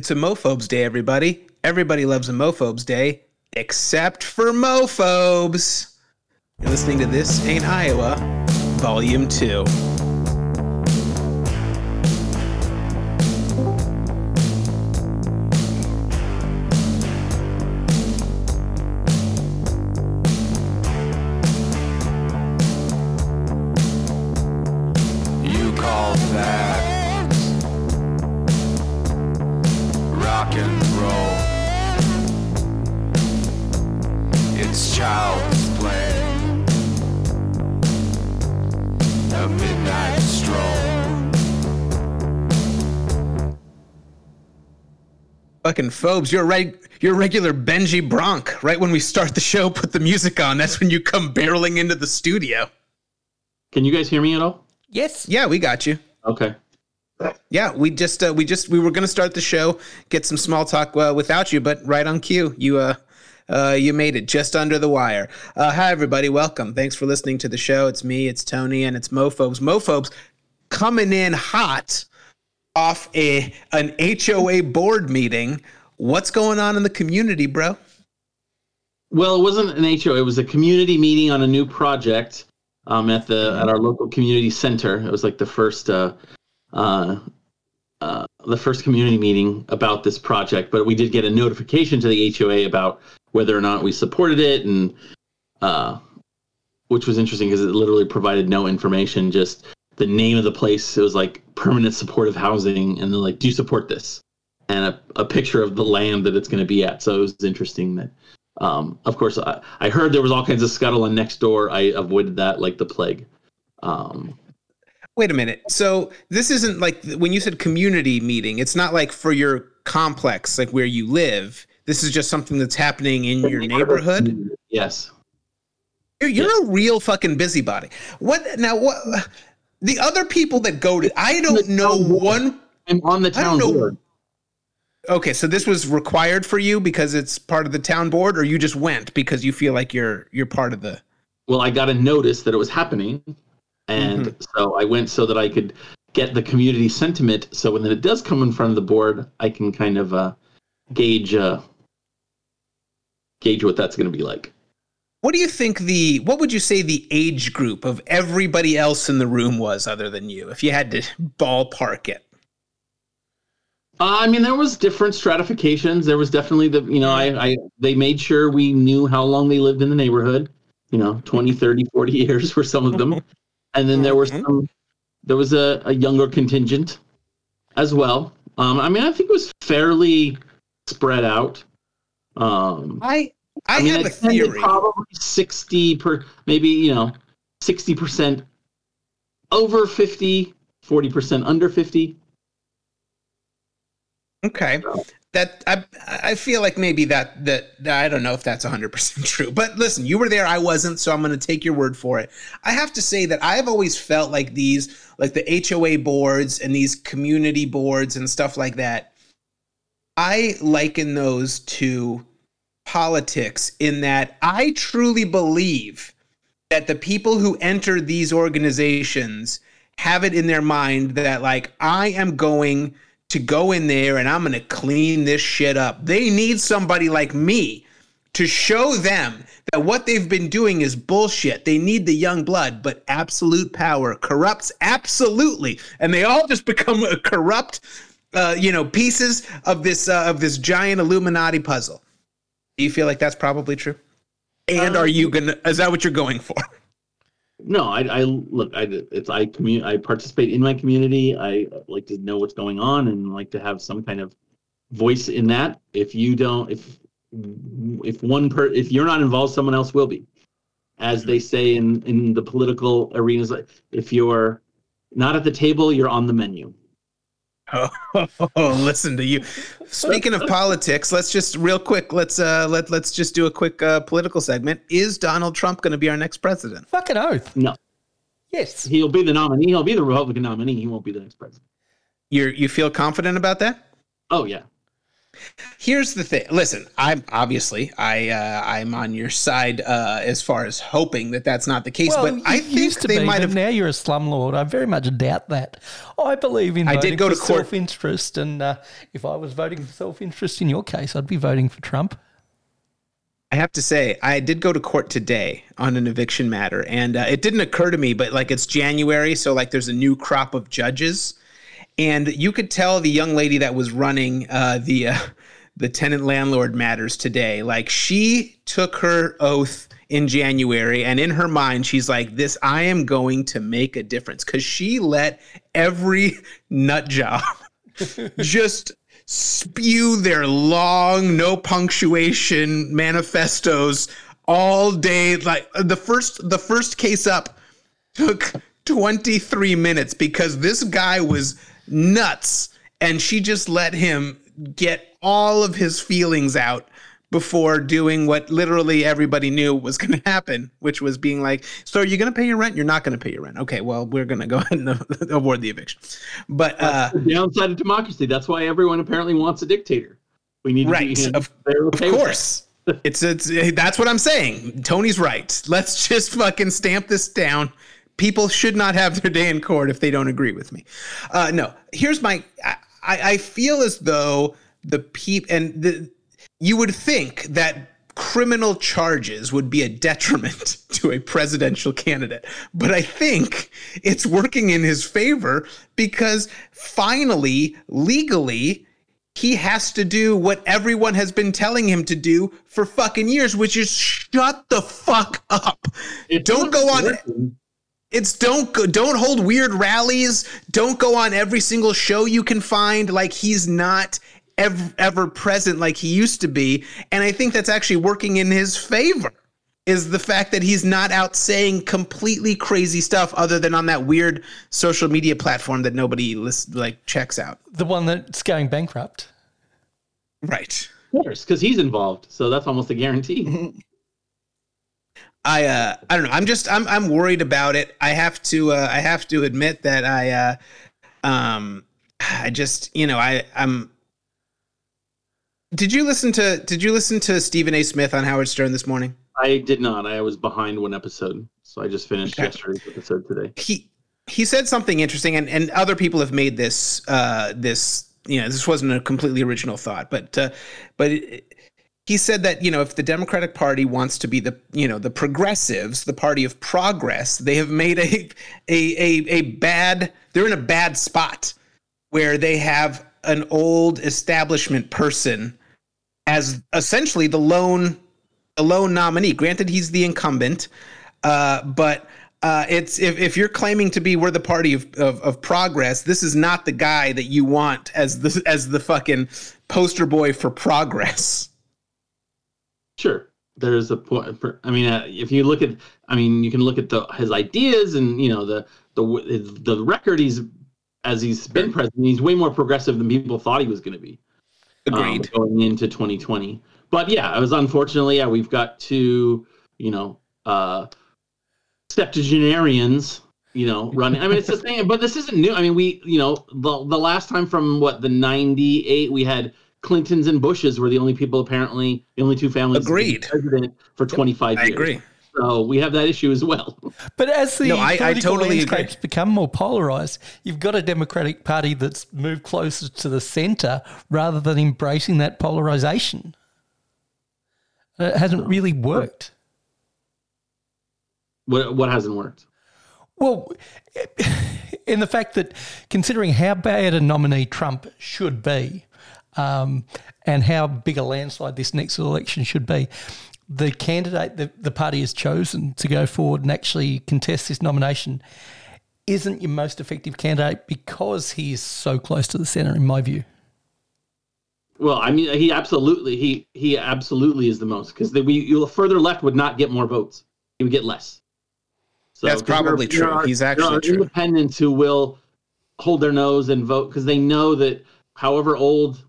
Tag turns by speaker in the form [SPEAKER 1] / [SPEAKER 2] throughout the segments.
[SPEAKER 1] It's a Mophobes Day, everybody. Everybody loves a Mophobes Day, except for Mophobes. You're listening to This Ain't Iowa, Volume 2. Phobes, you're right. You're a regular Benjy Bronk. Right when we start the show, put the music on. That's when you come barreling into the studio.
[SPEAKER 2] Can you guys hear me at all?
[SPEAKER 1] Yes. Yeah, we got you.
[SPEAKER 2] Okay.
[SPEAKER 1] Yeah, we just uh, we just we were gonna start the show, get some small talk uh, without you, but right on cue, you uh, uh, you made it just under the wire. Uh, hi everybody, welcome. Thanks for listening to the show. It's me, it's Tony, and it's Mophobes. Mophobes coming in hot off a an HOA board meeting. What's going on in the community, bro?
[SPEAKER 2] Well, it wasn't an HO. It was a community meeting on a new project um, at the at our local community center. It was like the first uh, uh, uh, the first community meeting about this project. But we did get a notification to the HOA about whether or not we supported it, and uh, which was interesting because it literally provided no information, just the name of the place. It was like permanent supportive housing, and they're like, "Do you support this?" And a, a picture of the land that it's going to be at. So it was interesting that um, of course, I, I heard there was all kinds of scuttle on Nextdoor. I avoided that like the plague. Um,
[SPEAKER 1] Wait a minute. So this isn't like when you said community meeting. It's not like for your complex, like where you live. This is just something that's happening in your neighborhood.
[SPEAKER 2] Yes.
[SPEAKER 1] You're, you're a real fucking busybody. What now? What the other people that go to? I don't know one.
[SPEAKER 2] I'm on the town board.
[SPEAKER 1] Okay, so this was required for you because it's part of the town board, or you just went because you feel like you're you're part of the.
[SPEAKER 2] Well, I got a notice that it was happening, and
[SPEAKER 1] Mm-hmm.
[SPEAKER 2] so I went so that I could get the community sentiment. So when it does come in front of the board, I can kind of uh, gauge uh, gauge what that's going to be like.
[SPEAKER 1] What do you think the? What would you say the age group of everybody else in the room was, other than you, if you had to ballpark it?
[SPEAKER 2] Uh, I mean, there was different stratifications. There was definitely the, you know, I, I, they made sure we knew how long they lived in the neighborhood, you know, 20, 30, 40 years for some of them. And then there were some, there was a, a younger contingent as well. Um, I mean, I think it was fairly spread out. Um,
[SPEAKER 1] I I,
[SPEAKER 2] mean,
[SPEAKER 1] have a theory.
[SPEAKER 2] Probably 60 per, maybe, you know, 60% over 50, 40% under 50.
[SPEAKER 1] Okay. That I I feel like maybe that that I don't know if that's 100% true. But listen, you were there, I wasn't, so I'm going to take your word for it. I have to say that I've always felt like these like the HOA boards and these community boards and stuff like that. I liken those to politics in that I truly believe that the people who enter these organizations have it in their mind that like I am going to go in there and I'm going to clean this shit up. They need somebody like me to show them that what they've been doing is bullshit. They need the young blood, but absolute power corrupts absolutely, and they all just become corrupt, uh, you know, pieces of this uh, of this giant Illuminati puzzle. Do you feel like that's probably true? And
[SPEAKER 2] Um,
[SPEAKER 1] are you gonna? Is that what you're going for?
[SPEAKER 2] No, I, I look. I it's I commu- I participate in my community. I like to know what's going on and like to have some kind of voice in that. If you don't, if if one per, if you're not involved, someone else will be. As they say in in the political arenas, if you're not at the table, you're on the menu.
[SPEAKER 1] Oh, listen to you. Speaking of politics, let's just real quick. Let's uh let let's just do a quick uh, political segment. Is Donald Trump going to be our next president?
[SPEAKER 3] Fucking oath.
[SPEAKER 2] No,
[SPEAKER 3] Yes.
[SPEAKER 2] he'll be the nominee. He'll be the Republican nominee. He won't be the next president.
[SPEAKER 1] You you feel confident about that?
[SPEAKER 2] Oh yeah,
[SPEAKER 1] Here's the thing. Listen, I'm obviously I uh, I'm on your side uh, as far as hoping that that's not the case.
[SPEAKER 3] Well,
[SPEAKER 1] but I think
[SPEAKER 3] used to
[SPEAKER 1] they
[SPEAKER 3] be,
[SPEAKER 1] might have.
[SPEAKER 3] now you're a slumlord. I very much doubt that. I believe in
[SPEAKER 1] I did go to court-
[SPEAKER 3] self-interest, and uh, if I was voting for self-interest in your case, I'd be voting for Trump.
[SPEAKER 1] I have to say, I did go to court today on an eviction matter, and uh, it didn't occur to me, but like it's January, so like there's a new crop of judges, and you could tell the young lady that was running uh, the uh, the tenant landlord matters today, like she took her oath in January, and in her mind, she's like, "This, I am going to make a difference," because she let every nut job just spew their long, no punctuation manifestos all day. Like the first, the first case up took 23 minutes because this guy was nuts, and she just let him get all of his feelings out before doing what literally everybody knew was going to happen, which was being like, "So are you going to pay your rent? You're not going to pay your rent. Okay, well, we're going to go ahead and award the eviction." But uh,
[SPEAKER 2] The downside of democracy. That's why everyone apparently wants a dictator. We need to
[SPEAKER 1] Right,
[SPEAKER 2] be
[SPEAKER 1] of- Of
[SPEAKER 2] okay with that.
[SPEAKER 1] course. it's it's that's what I'm saying. Tony's right. Let's just fucking stamp this down. People should not have their day in court if they don't agree with me. Uh, no, here's my. I, I feel as though the peep and the you would think that criminal charges would be a detriment to a presidential candidate. But I think it's working in his favor because finally, legally, he has to do what everyone has been telling him to do for fucking years, which is shut the fuck up.
[SPEAKER 2] It's
[SPEAKER 1] Don't go on.
[SPEAKER 2] working.
[SPEAKER 1] It's don't go, don't hold weird rallies. Don't go on every single show you can find. Like he's not ever, ever present like he used to be. And I think that's actually working in his favor. Is the fact that he's not out saying completely crazy stuff other than on that weird social media platform that nobody list, like checks out.
[SPEAKER 3] The one that's going bankrupt.
[SPEAKER 1] Right.
[SPEAKER 2] Of course, because he's involved. So that's almost a guarantee.
[SPEAKER 1] I uh I don't know. I'm just I'm I'm worried about it. I have to uh I have to admit that I uh um I just you know I I'm Did you listen to did you listen to Stephen A. Smith on Howard Stern this morning?
[SPEAKER 2] I did not. I was behind one episode. So I just finished
[SPEAKER 1] Okay.
[SPEAKER 2] yesterday's episode today.
[SPEAKER 1] He he said something interesting and and other people have made this uh this you know this wasn't a completely original thought but uh but it, he said that you know if the democratic party wants to be the you know the progressives the party of progress they have made a a a, a bad they're in a bad spot where they have an old establishment person as essentially the lone the lone nominee. Granted he's the incumbent uh, but uh, it's if, if you're claiming to be we're the party of, of, of progress this is not the guy that you want as the as the fucking poster boy for progress
[SPEAKER 2] Sure. There's a point. I mean, uh, if you look at, I mean, you can look at the his ideas and you know the the the record he's as he's been president. He's way more progressive than people thought he was going to be. um, going into 2020. But yeah, it was unfortunately, yeah, we've got two, you know, uh, septuagenarians, you know, running. I mean, it's the thing, but this isn't new. I mean, we, you know, the, the last time from what, the 98, we had Clintons and Bushes were the only people apparently, the only two families to be
[SPEAKER 1] Agreed.
[SPEAKER 2] president for 25
[SPEAKER 1] i
[SPEAKER 2] years.
[SPEAKER 1] agree
[SPEAKER 2] So we have that issue as well.
[SPEAKER 3] But as the
[SPEAKER 1] No, I- I
[SPEAKER 3] political
[SPEAKER 1] totally agree.
[SPEAKER 3] become more polarized, you've got a Democratic Party that's moved closer to the centre rather than embracing that polarization. It hasn't really worked.
[SPEAKER 2] What, what hasn't worked?
[SPEAKER 3] Well, in the fact that considering how bad a nominee Trump should be, um, and how big a landslide this next election should be, the candidate that the party has chosen to go forward and actually contest this nomination isn't your most effective candidate because he is so close to the centre, in my view.
[SPEAKER 2] Well, I mean, he absolutely, he he absolutely is the most because we you further left would not get more votes; he would get less. So
[SPEAKER 1] That's
[SPEAKER 2] 'cause there-
[SPEAKER 1] probably
[SPEAKER 2] there
[SPEAKER 1] true.
[SPEAKER 2] are-
[SPEAKER 1] He's
[SPEAKER 2] there
[SPEAKER 1] actually
[SPEAKER 2] are
[SPEAKER 1] true.
[SPEAKER 2] independents who will hold their nose and vote because they know that, however old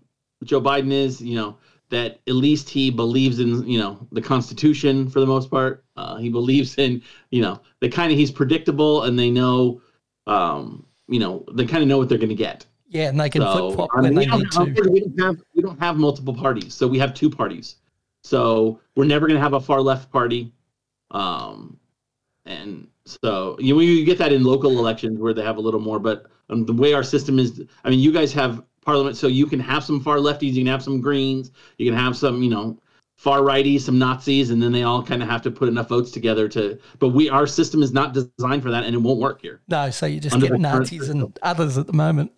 [SPEAKER 2] Joe Biden is, you know that at least he believes in you know the Constitution for the most part. Uh, he believes in you know the kind of he's predictable and they know, um, you know they kind of know what they're going to get.
[SPEAKER 3] Yeah, and they can
[SPEAKER 2] So,
[SPEAKER 3] flip flop
[SPEAKER 2] I mean, we,
[SPEAKER 3] they
[SPEAKER 2] don't,
[SPEAKER 3] need to.
[SPEAKER 2] we don't have we don't have multiple parties, so we have two parties. So we're never going to have a far left party, um, and so you you get that in local elections where they have a little more. But um, the way our system is, I mean, you guys have parliament, so you can have some far lefties, you can have some greens, you can have some, you know, far righties, some Nazis, and then they all kind of have to put enough votes together to. But we our system is not designed for that, and it won't work here.
[SPEAKER 3] No, so you just
[SPEAKER 2] Under
[SPEAKER 3] get
[SPEAKER 2] the current
[SPEAKER 3] Nazis and others at the moment.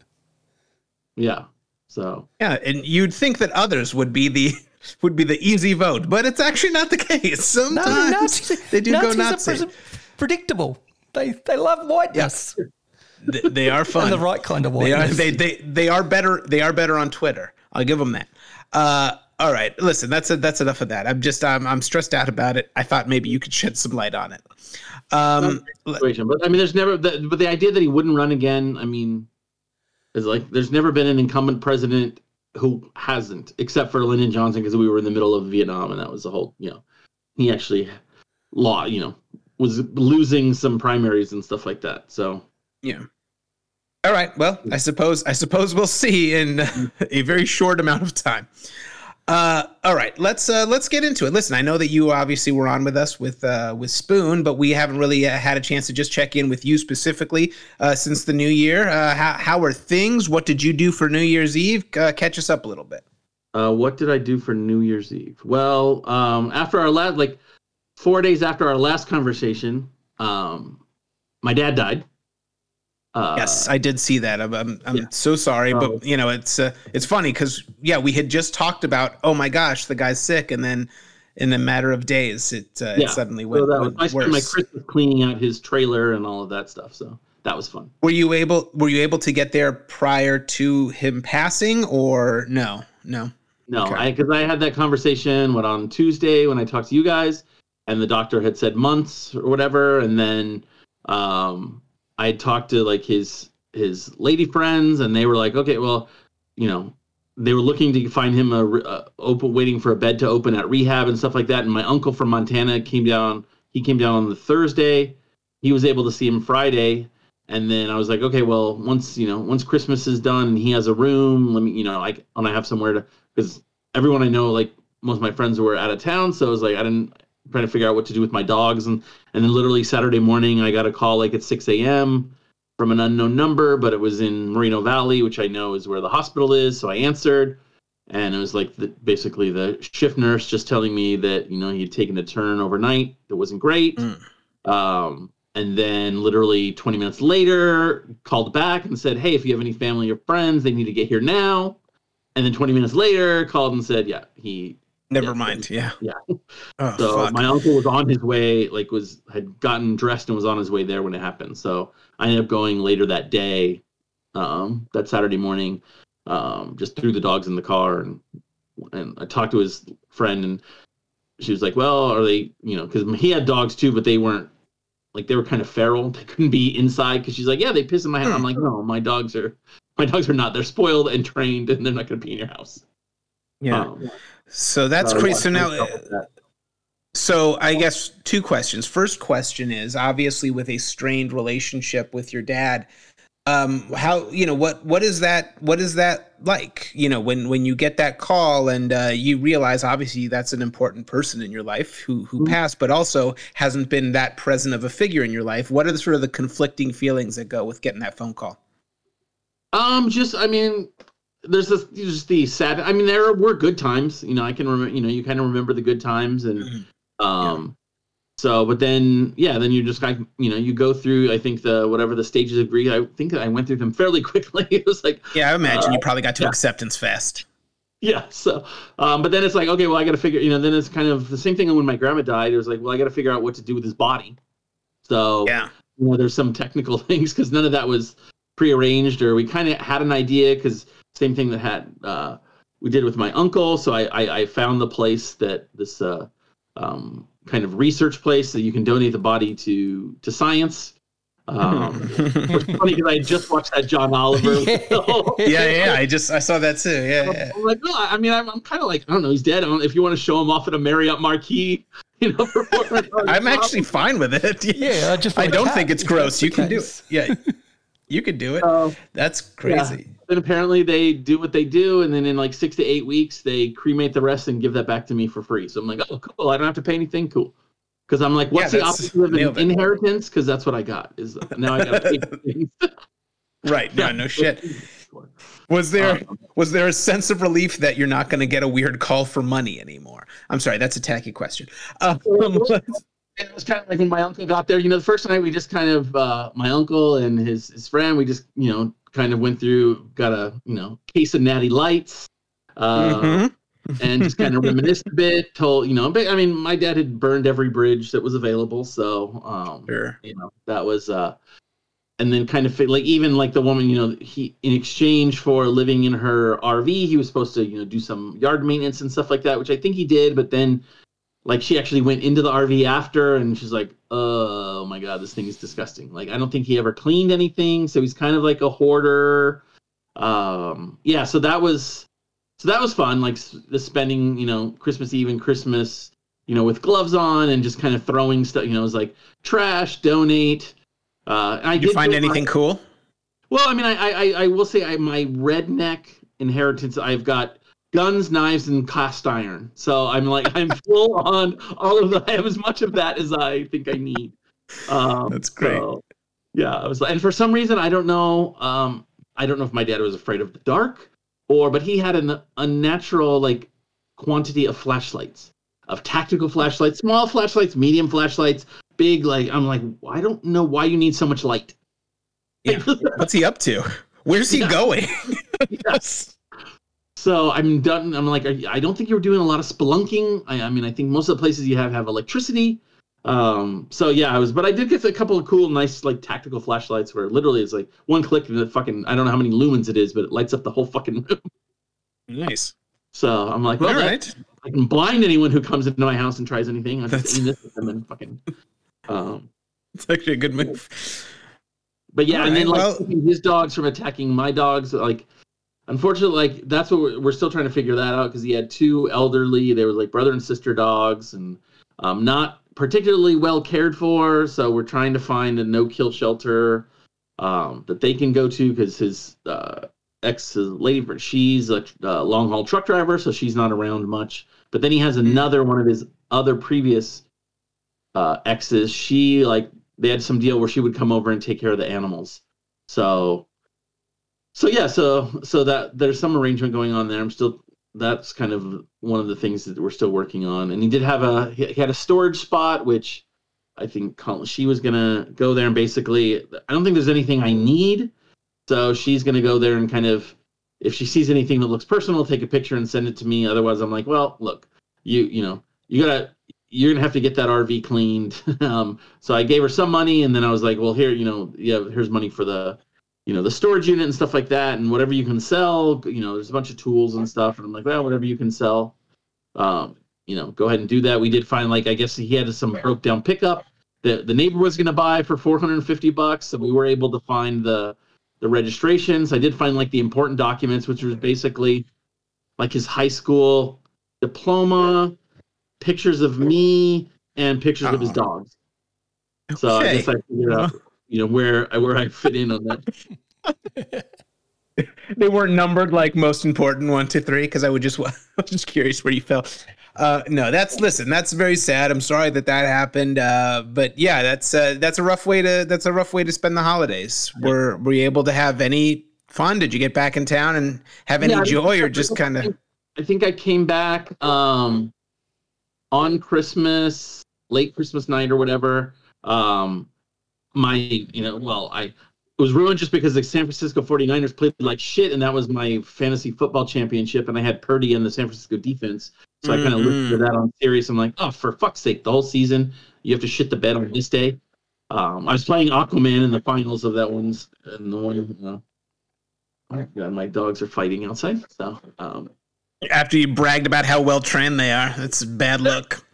[SPEAKER 2] Yeah. So
[SPEAKER 1] Yeah, and you'd think that others would be the would be the easy vote, but it's actually not the case.
[SPEAKER 3] No,
[SPEAKER 1] Sometimes
[SPEAKER 3] Nazis,
[SPEAKER 1] they do
[SPEAKER 3] Nazis
[SPEAKER 1] go
[SPEAKER 3] are
[SPEAKER 1] Nazi.
[SPEAKER 3] pres- predictable. They they love whiteness
[SPEAKER 1] They, they are fun.
[SPEAKER 3] and the right kind of
[SPEAKER 1] They are they, they they are better they are better on Twitter. I'll give them that. Uh, all right, listen, that's a, that's enough of that. I'm just I'm I'm stressed out about it. I thought maybe you could shed some light on it. Um,
[SPEAKER 2] situation. But I mean, there's never. The, but the idea that he wouldn't run again, I mean, is like there's never been an incumbent president who hasn't, except for Lyndon Johnson, because we were in the middle of Vietnam, and that was the whole. You know, he actually law. You know, was losing some primaries and stuff like that. So
[SPEAKER 1] yeah. All right. Well, I suppose I suppose we'll see in a very short amount of time. Uh, all right, let's uh, let's get into it. Listen, I know that you obviously were on with us with uh, with Spoon, but we haven't really uh, had a chance to just check in with you specifically uh, since the new year. Uh, how how are things? What did you do for New Year's Eve? Catch us up a little bit.
[SPEAKER 2] What did I do for New Year's Eve? Well, um, after our last, like four days after our last conversation, um, my dad died. Uh,
[SPEAKER 1] yes, I did see that. I'm I'm, I'm
[SPEAKER 2] yeah.
[SPEAKER 1] so sorry,
[SPEAKER 2] Oh.
[SPEAKER 1] but you know it's uh, it's funny because yeah, we had just talked about oh my gosh, the guy's sick, and then in a matter of days, it uh,
[SPEAKER 2] Yeah.
[SPEAKER 1] it suddenly
[SPEAKER 2] So
[SPEAKER 1] went,
[SPEAKER 2] that was,
[SPEAKER 1] went
[SPEAKER 2] I spent my
[SPEAKER 1] worse.
[SPEAKER 2] Christmas cleaning out his trailer and all of that stuff. So that was fun.
[SPEAKER 1] Were you able Were you able to get there prior to him passing, or no? No.
[SPEAKER 2] No,
[SPEAKER 1] Okay.
[SPEAKER 2] I because I had that conversation what on Tuesday when I talked to you guys, and the doctor had said months or whatever, and then um, I talked to like his his lady friends, and they were like, okay, well, you know, they were looking to find him a, re- uh open, waiting for a bed to open at rehab and stuff like that. And my uncle from Montana came down. He came down on the Thursday. He was able to see him Friday, and then I was like, okay, well, once you know, once Christmas is done and he has a room, let me, you know, like when I have somewhere to, because everyone I know, like most of my friends were out of town, so I was like, I didn't trying to figure out what to do with my dogs, and and then literally Saturday morning, I got a call like at 6 a.m. from an unknown number, but it was in Moreno Valley, which I know is where the hospital is, so I answered. And it was like the, basically the shift nurse just telling me that you know he'd taken a turn overnight that wasn't great.
[SPEAKER 1] Mm.
[SPEAKER 2] Um, and then literally 20 minutes later, called back and said, "Hey, if you have any family or friends, they need to get here now." And then 20 minutes later, called and said, "Yeah, he."
[SPEAKER 1] Never
[SPEAKER 2] Yeah.
[SPEAKER 1] mind. Yeah.
[SPEAKER 2] Yeah.
[SPEAKER 1] Oh,
[SPEAKER 2] So
[SPEAKER 1] fuck.
[SPEAKER 2] my uncle was on his way, like was had gotten dressed and was on his way there when it happened. So I ended up going later that day, um, that Saturday morning, um, just threw the dogs in the car and and I talked to his friend and she was like, "Well, are they, you know, because he had dogs too, but they weren't like they were kind of feral. They couldn't be inside because she's like, yeah, they piss in my house. I'm like, no, my dogs are my dogs are not. They're spoiled and trained, and they're not going to be in your house.
[SPEAKER 1] yeah.
[SPEAKER 2] Um,
[SPEAKER 1] So that's
[SPEAKER 2] so
[SPEAKER 1] crazy. So now,
[SPEAKER 2] that.
[SPEAKER 1] So I guess two questions. First question is obviously with a strained relationship with your dad. Um, how you know what what is that what is that like? You know when when you get that call and uh, you realize obviously that's an important person in your life who who
[SPEAKER 2] Mhm.
[SPEAKER 1] passed, but also hasn't been that present of a figure in your life. What are the sort of the conflicting feelings that go with getting that phone call?
[SPEAKER 2] Um, just I mean, there's this just the sad. I mean, there were good times. You know, I can remember. You know, you kind of remember the good times, and
[SPEAKER 1] Mhm.
[SPEAKER 2] um, so but then yeah, then you just like you know you go through. I think the whatever the stages of grief. I think I went through them fairly quickly. it was like
[SPEAKER 1] Yeah, I imagine you probably got to
[SPEAKER 2] yeah.
[SPEAKER 1] acceptance fast.
[SPEAKER 2] yeah. So, um, but then it's like okay, well, I got to figure. You know, then it's kind of the same thing when my grandma died. It was like, well, I got to figure out what to do with his body. So
[SPEAKER 1] Yeah.
[SPEAKER 2] you know, there's some technical things because none of that was prearranged or we kind of had an idea because same thing that had uh, we did with my uncle. So I, I, I found the place that this uh, um, kind of research place that you can donate the body to to science. Um, it's funny because I just watched that John Oliver.
[SPEAKER 3] Yeah.
[SPEAKER 1] yeah, yeah. I just I saw that too. Yeah, yeah.
[SPEAKER 2] I'm like, no, I mean, I'm, I'm kind of like, I don't know, he's dead. I don't, if you want to show him off at a Marriott Marquis, you know,
[SPEAKER 1] I'm actually fine with it.
[SPEAKER 3] Yeah, I just
[SPEAKER 1] I don't
[SPEAKER 3] cat,
[SPEAKER 1] think it's gross. You can do it. Yeah, you could do it.
[SPEAKER 2] Uh,
[SPEAKER 1] That's crazy.
[SPEAKER 2] Then apparently they do what they do, and then in like six to eight weeks they cremate the rest and give that back to me for free. So I'm like, oh, cool. I don't have to pay anything. Cool. Because I'm like, what's
[SPEAKER 1] Yeah,
[SPEAKER 2] the opposite of an inheritance? Because that's what I got. Is now I got to pay things.
[SPEAKER 1] Right. No, no shit. Was there
[SPEAKER 2] Um,
[SPEAKER 1] was there a sense of relief that you're not going to get a weird call for money anymore? I'm sorry, that's a tacky question. Um,
[SPEAKER 2] it was kind of like when my uncle got there. You know, the first night we just kind of uh, my uncle and his his friend. We just you know kind of went through, got a you know case of Natty Lights, uh,
[SPEAKER 1] mhm.
[SPEAKER 2] and just kind of reminisced a bit. Told you know, but I mean, my dad had burned every bridge that was available, so um,
[SPEAKER 1] Sure.
[SPEAKER 2] you know that was uh and then kind of fit, like even like the woman you know he in exchange for living in her rv he was supposed to you know do some yard maintenance and stuff like that which i think he did but then like she actually went into the rv after and she's like oh my god this thing is disgusting like i don't think he ever cleaned anything so he's kind of like a hoarder um yeah so that was so that was fun like the spending you know christmas eve and christmas you know with gloves on and just kind of throwing stuff you know it was like trash donate uh i
[SPEAKER 1] Did you find
[SPEAKER 2] get my-
[SPEAKER 1] anything cool?
[SPEAKER 2] well, I mean, I I, I will say I, my redneck inheritance. I've got guns, knives, and cast iron. So I'm like I'm full on all of the. I have as much of that as I think I need. Um,
[SPEAKER 1] That's great.
[SPEAKER 2] so, yeah, I was like, and for some reason I don't know. Um, I don't know if my dad was afraid of the dark, or but he had an unnatural like quantity of flashlights, of tactical flashlights, small flashlights, medium flashlights, big. Like I'm like, I don't know why you need so much light.
[SPEAKER 1] Yeah. What's he up to? Where's he
[SPEAKER 2] Yeah.
[SPEAKER 1] going?
[SPEAKER 2] yes. So I'm done. I'm like, I don't think you were doing a lot of spelunking. I, I mean, I think most of the places you have have electricity. Um. So yeah, I was, but I did get a couple of cool, nice, like tactical flashlights where literally it's like one click and the fucking I don't know how many lumens it is, but it lights up the whole fucking room.
[SPEAKER 1] Nice.
[SPEAKER 2] So I'm like, well,
[SPEAKER 1] All
[SPEAKER 2] that-
[SPEAKER 1] right.
[SPEAKER 2] I can blind anyone who comes into my house and tries anything. I
[SPEAKER 1] That's-
[SPEAKER 2] just aim this at them and fucking. Um.
[SPEAKER 1] It's actually a good move.
[SPEAKER 2] But yeah, and then like
[SPEAKER 1] well-
[SPEAKER 2] his dogs from attacking my dogs, like unfortunately, like that's what we're, we're still trying to figure that out because he had two elderly, they were like brother and sister dogs, and um, not particularly well cared for. So we're trying to find a no-kill shelter um, that they can go to because his uh, ex his lady she's a uh, long-haul truck driver, so she's not around much. But then he has another one of his other previous uh, exes. She like they had some deal where she would come over and take care of the animals. So, so yeah, so so that there's some arrangement going on there. I'm still that's kind of one of the things that we're still working on. And he did have a he had a storage spot which I think she was gonna go there and basically I don't think there's anything I need, so she's gonna go there and kind of if she sees anything that looks personal, take a picture and send it to me. Otherwise, I'm like, well, look, you you know you gotta you're gonna have to get that RV cleaned. um, so I gave her some money, and then I was like, well, here, you know, yeah, here's money for the, you know, the storage unit and stuff like that, and whatever you can sell. You know, there's a bunch of tools and stuff, and I'm like, well, whatever you can sell, um, you know, go ahead and do that. We did find like I guess he had some broke down pickup that the neighbor was gonna buy for 450 bucks, so we were able to find the the registrations. I did find like the important documents, which was basically like his high school diploma, pictures of me, and pictures of his
[SPEAKER 1] Oh.
[SPEAKER 2] dogs. So I guess I figured out, you know, where where I fit in on that.
[SPEAKER 1] They weren't numbered like most important one, two, three, because I would just I was just curious where you fell. Uh, no, that's listen, that's very sad. I'm sorry that that happened. Uh, but yeah, that's uh, that's a rough way to that's a rough way to spend the holidays. Were were you able to have any fun? Did you get back in town and have any
[SPEAKER 2] Yeah,
[SPEAKER 1] joy, or just kind of?
[SPEAKER 2] I think I came back um, on Christmas, late Christmas night or whatever. Um, my, you know, well, I it was ruined just because the San Francisco 49ers played like shit, and that was my fantasy football championship, and I had Purdy in the San Francisco defense. So I kind of looked to that on Sirius. I'm like, oh, for fuck's sake, the whole season you have to shit the bed on this day. Um, I was playing Aquaman in the finals of that one's, and the one, you know, oh, God, my dogs are fighting outside. So, um,
[SPEAKER 1] After you bragged about how well trained they are, that's bad
[SPEAKER 2] luck.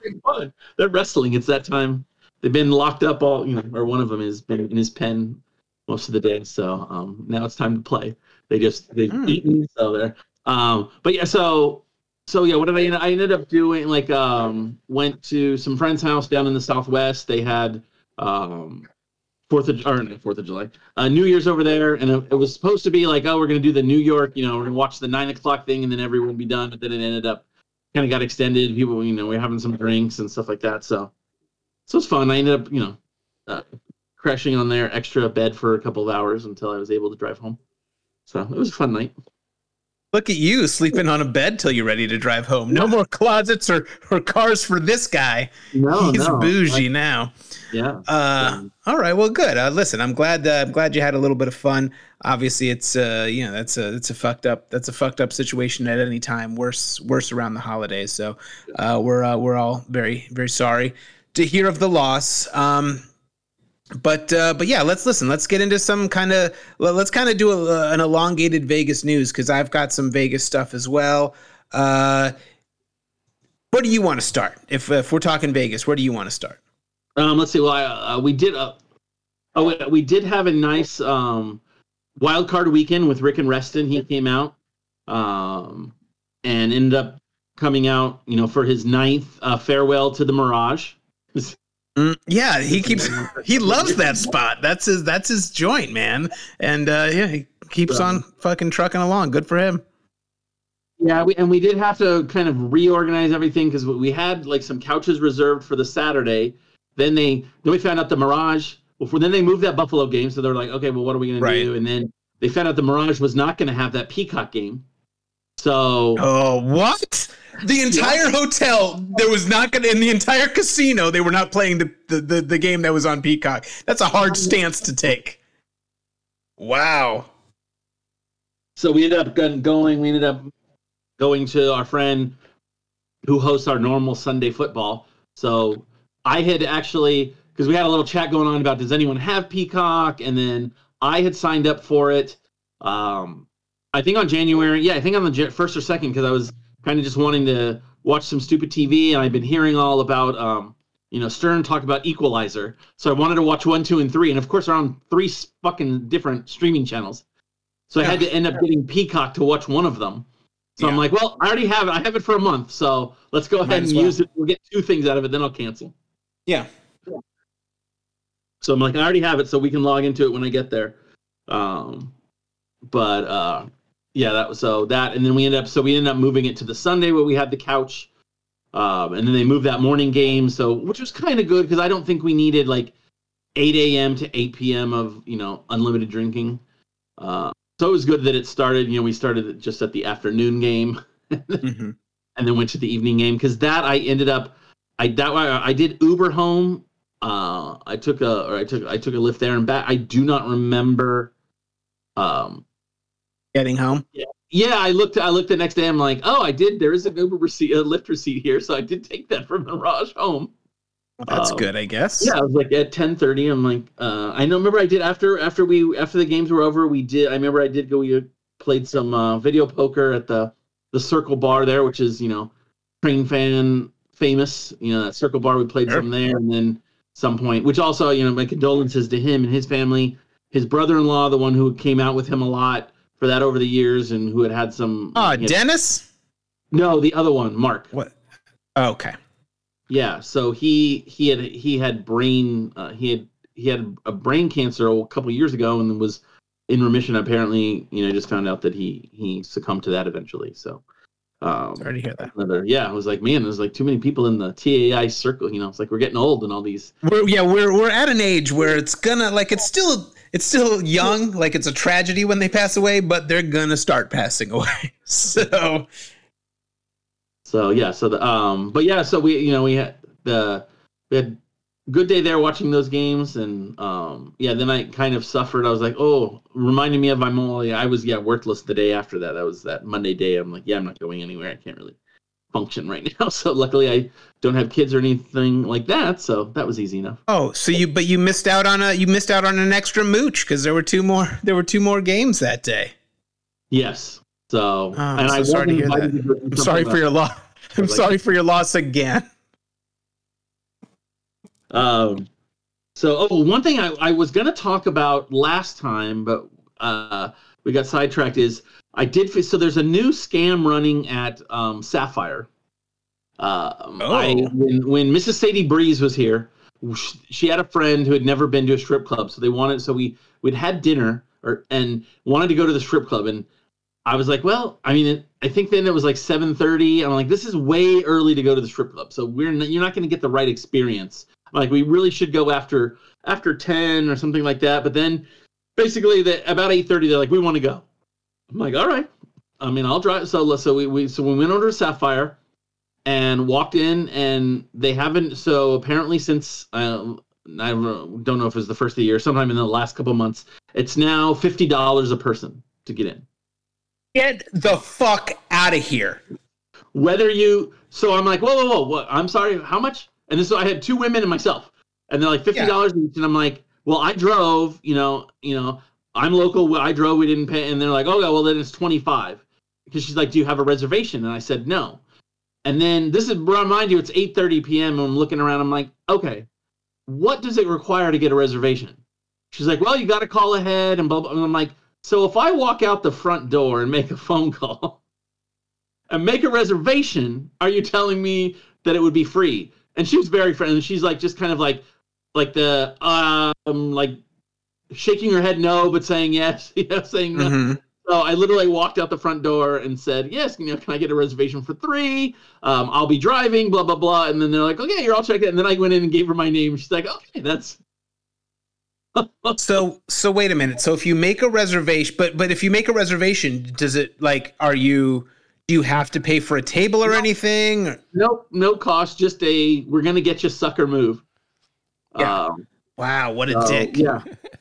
[SPEAKER 2] They're wrestling. It's that time. They've been locked up all, you know, or one of them has been in his pen most of the day. So um, now it's time to play. They just they've
[SPEAKER 1] Hmm.
[SPEAKER 2] eaten, so they're. Um, but yeah, so so yeah, what did I? end- I ended up doing like um, went to some friend's house down in the southwest. They had um, Fourth of or not Fourth of July, uh, New Year's over there, and it, it was supposed to be like, oh, we're gonna do the New York, you know, we're gonna watch the nine o'clock thing, and then everyone will be done. But then it ended up kind of got extended. People, you know, we are having some drinks and stuff like that. So, so it's fun. I ended up, you know, uh, crashing on their extra bed for a couple of hours until I was able to drive home. So it was a fun night.
[SPEAKER 1] Look at you sleeping on a bed till you're ready to drive home. No more closets or, or cars for this guy.
[SPEAKER 2] No,
[SPEAKER 1] He's
[SPEAKER 2] no,
[SPEAKER 1] bougie
[SPEAKER 2] like,
[SPEAKER 1] now.
[SPEAKER 2] yeah.
[SPEAKER 1] Uh,
[SPEAKER 2] Um,
[SPEAKER 1] all right. Well, good. Uh, listen, I'm glad. Uh, I'm glad you had a little bit of fun. Obviously, it's uh, you know, that's a that's a fucked up that's a fucked up situation at any time. Worse worse around the holidays. So, uh, we're uh, we're all very very sorry to hear of the loss. Um, but uh, but yeah, let's listen. Let's get into some kind of let's kind of do a, an elongated Vegas news because I've got some Vegas stuff as well. Uh, where do you want to start? If if we're talking Vegas, where do you want to start?
[SPEAKER 2] Um, let's see. Well, I, uh, we did. Uh, oh, we, we did have a nice um, wild card weekend with Rick and Reston. He came out um, and ended up coming out, you know, for his ninth uh, farewell to the Mirage.
[SPEAKER 1] Mm, yeah, he keeps he loves that spot. That's his that's his joint, man. And uh, yeah, he keeps on fucking trucking along. Good for him.
[SPEAKER 2] Yeah, we, and we did have to kind of reorganize everything because we had like some couches reserved for the Saturday. Then they then we found out the Mirage. Well, then they moved that Buffalo game, so they're like, okay, well, what are we gonna
[SPEAKER 1] Right.
[SPEAKER 2] do? And then they found out the Mirage was not gonna have that Peacock game. So
[SPEAKER 1] Oh, what? The entire hotel, there was not gonna in the entire casino, they were not playing the, the, the, the game that was on Peacock. That's a hard stance to take. Wow.
[SPEAKER 2] so we ended up going. We ended up going to our friend who hosts our normal Sunday football. So I had actually because we had a little chat going on about does anyone have Peacock, and then I had signed up for it. Um, I think on January, yeah, I think on the first or second because I was kind of just wanting to watch some stupid TV, and I've been hearing all about. Um, you know, Stern talk about Equalizer, so I wanted to watch one, two, and three, and of course, they're on three fucking different streaming channels. So I had to end up getting Peacock to watch one of them. So I'm like, well, I already have it. I have it for a month, so let's go ahead and
[SPEAKER 1] well.
[SPEAKER 2] use it. We'll get two things out of it, then I'll cancel.
[SPEAKER 1] Yeah.
[SPEAKER 2] So I'm like, I already have it, so we can log into it when I get there. Um, but uh, yeah, that was so that, and then we ended up so we ended up moving it to the Sunday where we had the couch, um, and then they moved that morning game, so which was kind of good because I don't think we needed like 8 a.m. to 8 p.m. of you know unlimited drinking. Uh, so it was good that it started. You know, we started just at the afternoon game.
[SPEAKER 1] Mhm.
[SPEAKER 2] and then went to the evening game because that I ended up I that I did Uber home. Uh, I took a or I took I took a Lyft there and back. I do not remember. Um,
[SPEAKER 1] Getting home.
[SPEAKER 2] yeah, I looked. I looked the next day. I'm like, oh, I did. There is an Uber receipt, a Lyft receipt here, so I did take that from Mirage home.
[SPEAKER 1] That's
[SPEAKER 2] Um,
[SPEAKER 1] good, I guess.
[SPEAKER 2] Yeah, I was like at 10:30. I'm like, uh, I know. Remember, I did after after we after the games were over. We did. I remember I did go. We played some uh, video poker at the the Circle Bar there, which is you know, train fan famous. You know that Circle Bar. We played
[SPEAKER 1] Sure.
[SPEAKER 2] some there, and then some point, which also you know, my condolences to him and his family. His brother-in-law, the one who came out with him a lot for that over the years, and who had had some.
[SPEAKER 1] Oh,
[SPEAKER 2] he had-
[SPEAKER 1] Dennis?
[SPEAKER 2] no, the other one, Mark.
[SPEAKER 1] What? Okay.
[SPEAKER 2] Yeah, so he he had he had brain uh, he had he had a brain cancer a couple years ago and was in remission. Apparently, you know, just found out that he he succumbed to that eventually. So, um,
[SPEAKER 1] Sorry to hear that.
[SPEAKER 2] another yeah, I was like, man, there's like too many people in the TAI circle. You know, it's like we're getting old and all these.
[SPEAKER 1] We're yeah, we're we're at an age where it's gonna like it's still it's still young, like it's a tragedy when they pass away, but they're gonna start passing away. So
[SPEAKER 2] So yeah, so the um, but yeah, so we you know we had the we had good day there watching those games and um yeah then i kind of suffered. I was like oh reminding me of my molly i was yeah worthless the day after that. That was that monday day. I'm like yeah i'm not going anywhere. I can't really function right now so luckily i don't have kids or anything like that so that was easy enough
[SPEAKER 1] Oh, so you but you missed out on a you missed out on an extra mooch because there were two more there were two more games that day.
[SPEAKER 2] yes so
[SPEAKER 1] Oh, I'm so sorry to hear that.
[SPEAKER 2] to
[SPEAKER 1] I'm sorry for your loss. I'm
[SPEAKER 2] like-
[SPEAKER 1] sorry for your loss again.
[SPEAKER 2] Um, so, oh, one thing I, I was going to talk about last time, but uh, we got sidetracked is I did. So there's a new scam running at um, Sapphire. Um,
[SPEAKER 1] Oh.
[SPEAKER 2] I, when, when Mrs. Sadie Breeze was here, she had a friend who had never been to a strip club, so they wanted. So we we'd had dinner or and wanted to go to the strip club, and I was like, well, I mean, it, I think then it was like seven thirty. I'm like, this is way early to go to the strip club, so we're not, you're not going to get the right experience. I'm like, we really should go after after ten or something like that. But then, basically, the, about eight thirty, they're like, we want to go. I'm like, all right. I mean, I'll drive. So so we, we so we went over to Sapphire and walked in, and they haven't. So apparently, since uh, I don't know if it was the first of the year, sometime in the last couple months, it's now fifty dollars a person to get in.
[SPEAKER 1] Get the fuck out of here.
[SPEAKER 2] Whether you, so I'm like, whoa, whoa, whoa, what? I'm sorry, how much? And this, so I had two women and myself, and they're like fifty dollars each, and I'm like, well, I drove, you know, you know, I'm local. I drove, we didn't pay, and they're like, oh yeah, well then it's twenty five, because she's like, do you have a reservation? And I said no. And then this is remind you, it's 8:30 p.m. and I'm looking around. I'm like, okay, what does it require to get a reservation? She's like, well, you got to call ahead and blah blah. And I'm like, so if I walk out the front door and make a phone call and make a reservation, are you telling me that it would be free? And she was very friendly. She's like, just kind of like, like the um, like shaking her head no, but saying yes, you know, saying no.
[SPEAKER 1] Mhm.
[SPEAKER 2] So I literally walked out the front door and said, "Yes, you know, can I get a reservation for three? Um, I'll be driving, blah blah blah." And then they're like, "Okay, you're all checked." in." And then I went in and gave her my name. She's like, "Okay, that's."
[SPEAKER 1] So so wait a minute. So if you make a reservation, but but if you make a reservation, does it like are you do you have to pay for a table or anything?
[SPEAKER 2] Nope, no cost, just a we're gonna get you sucker move.
[SPEAKER 1] Yeah.
[SPEAKER 2] Um,
[SPEAKER 1] Wow, what a
[SPEAKER 2] so,
[SPEAKER 1] dick.
[SPEAKER 2] Yeah.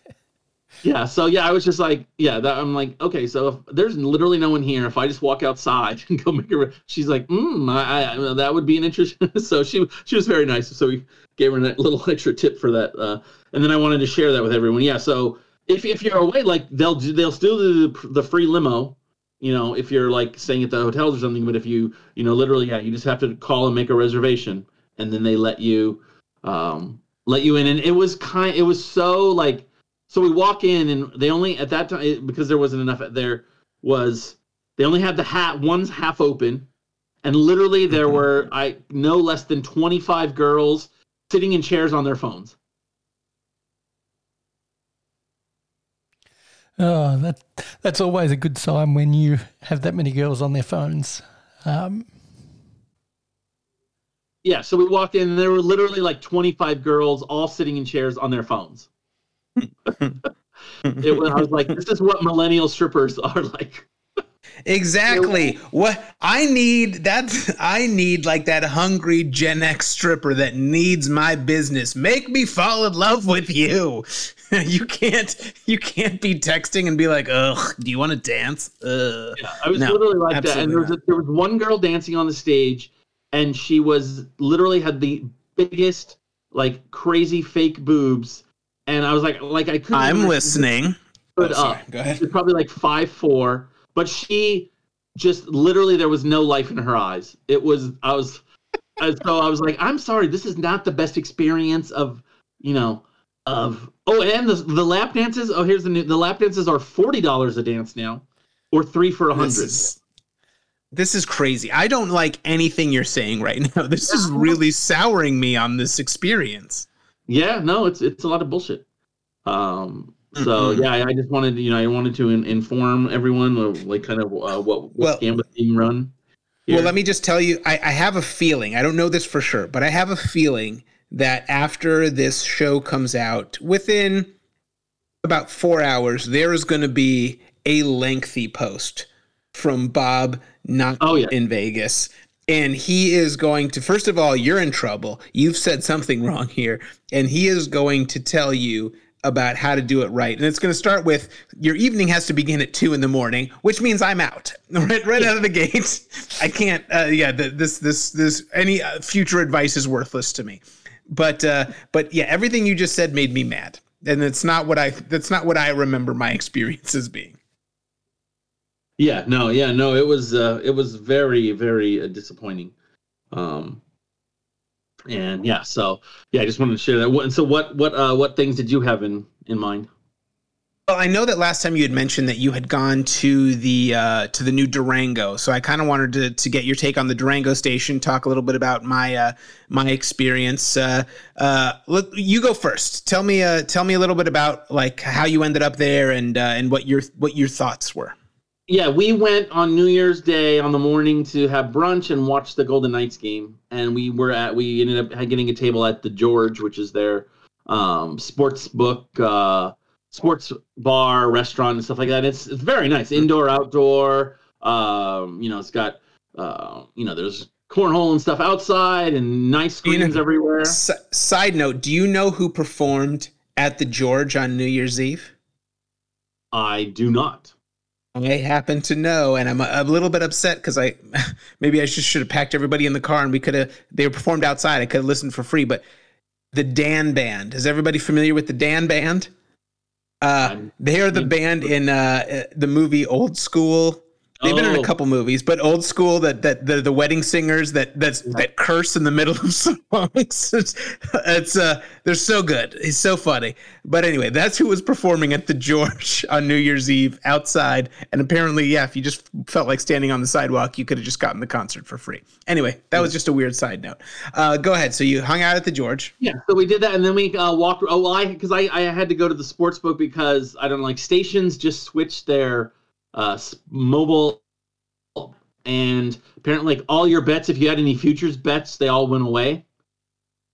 [SPEAKER 2] Yeah. So yeah, I was just like, yeah. That I'm like, okay. So if there's literally no one here, if I just walk outside and go make her, she's like, mm, I, I that would be an interest. so she she was very nice. So we gave her a little extra tip for that. Uh, and then I wanted to share that with everyone. Yeah. So if if you're away, like they'll do, they'll still do the, the free limo. You know, if you're like staying at the hotels or something. But if you you know literally, yeah, you just have to call and make a reservation, and then they let you um let you in. And it was kind. It was so like so we walk in and they only at that time because there wasn't enough there was they only had the hat one's half open and literally there
[SPEAKER 1] Mhm.
[SPEAKER 2] were i no less than 25 girls sitting in chairs on their phones
[SPEAKER 3] Oh, that that's always a good sign when you have that many girls on their phones. Um,
[SPEAKER 2] yeah so we walked in and there were literally like 25 girls all sitting in chairs on their phones it was, i was like this is what millennial strippers are like
[SPEAKER 1] Exactly. What I need that I need like that hungry Gen X stripper that needs my business. Make me fall in love with you. you can't you can't be texting and be like, "Ugh, do you want to dance?" Ugh.
[SPEAKER 2] Yeah, I was
[SPEAKER 1] No,
[SPEAKER 2] literally like that. And there was, a, there was one girl dancing on the stage, and she was literally had the biggest, like crazy fake boobs. And I was like, like I couldn't.
[SPEAKER 1] I'm listening.
[SPEAKER 2] Stood
[SPEAKER 1] Oh, sorry.
[SPEAKER 2] up.
[SPEAKER 1] Go ahead.
[SPEAKER 2] She's probably like five four, but she just literally there was no life in her eyes. It was I was, and so I was like, I'm sorry, this is not the best experience of, you know, of oh, and the the lap dances. Oh, here's the new the lap dances are forty dollars a dance now, or three for a hundred.
[SPEAKER 1] this is crazy. I don't like anything you're saying right now. This is really souring me on this experience.
[SPEAKER 2] Yeah, no, it's it's a lot of bullshit. Um, so
[SPEAKER 1] Mhm.
[SPEAKER 2] yeah, I, I just wanted you know I wanted to in, inform everyone of like kind of uh, what what
[SPEAKER 1] Well-
[SPEAKER 2] scam was being run.
[SPEAKER 1] Well, let me just tell you, I, I have a feeling, I don't know this for sure, but I have a feeling that after this show comes out, within about four hours, there is going to be a lengthy post from Bob not
[SPEAKER 2] Oh, yeah.
[SPEAKER 1] in Vegas. And he is going to, first of all, you're in trouble. You've said something wrong here. And he is going to tell you about how to do it right. And it's going to start with your evening has to begin at two in the morning, which means I'm out right, right out of the gate. I can't, uh, yeah, th- this, this, this, any uh, future advice is worthless to me. But, uh, but yeah, everything you just said made me mad. And it's not what I, that's not what I remember my experiences being.
[SPEAKER 2] Yeah, no, yeah, no, it was uh, it was very very uh, disappointing. Um, and yeah, so yeah, I just wanted to share that. And so what what uh, what things did you have in in mind?
[SPEAKER 1] Well, I know that last time you had mentioned that you had gone to the uh, to the new Durango, so I kind of wanted to, to get your take on the Durango station. Talk a little bit about my uh, my experience. Uh, uh, let, you go first. Tell me uh, tell me a little bit about like how you ended up there and uh, and what your what your thoughts were.
[SPEAKER 2] Yeah, we went on New Year's Day on the morning to have brunch and watch the Golden Knights game, and we were at we ended up getting a table at the George, which is their um, sports book. Uh, sports bar, restaurant, and stuff like that. It's it's very nice, indoor, outdoor. Um, you know, it's got uh, you know, there's cornhole and stuff outside, and nice screens
[SPEAKER 1] You know-
[SPEAKER 2] everywhere.
[SPEAKER 1] S- side note: Do you know who performed at the George on New Year's Eve?
[SPEAKER 2] I do not.
[SPEAKER 1] I happen to know, and I'm a, a little bit upset because I maybe I just should have packed everybody in the car and we could have they were performed outside. I could have listened for free, but the Dan Band is everybody familiar with the Dan Band? Uh, they are the band in uh, uh, the movie Old School. They've been in a
[SPEAKER 2] Oh.
[SPEAKER 1] couple movies, but Old School that that the, the wedding singers that that's that curse in the middle of songs. It's, it's uh they're so good. He's so funny. But anyway, that's who was performing at the George on New Year's Eve outside. And apparently, yeah, if you just felt like standing on the sidewalk, you could have just gotten the concert for free. Anyway, that was just a weird side note. Uh, go ahead. So you hung out at the George.
[SPEAKER 2] Yeah, so we did that, and then we uh, walked. Oh, well, I because I, I had to go to the sports book because I don't know, like stations just switched their uh, mobile, and apparently, like all your bets, if you had any futures bets, they all went away.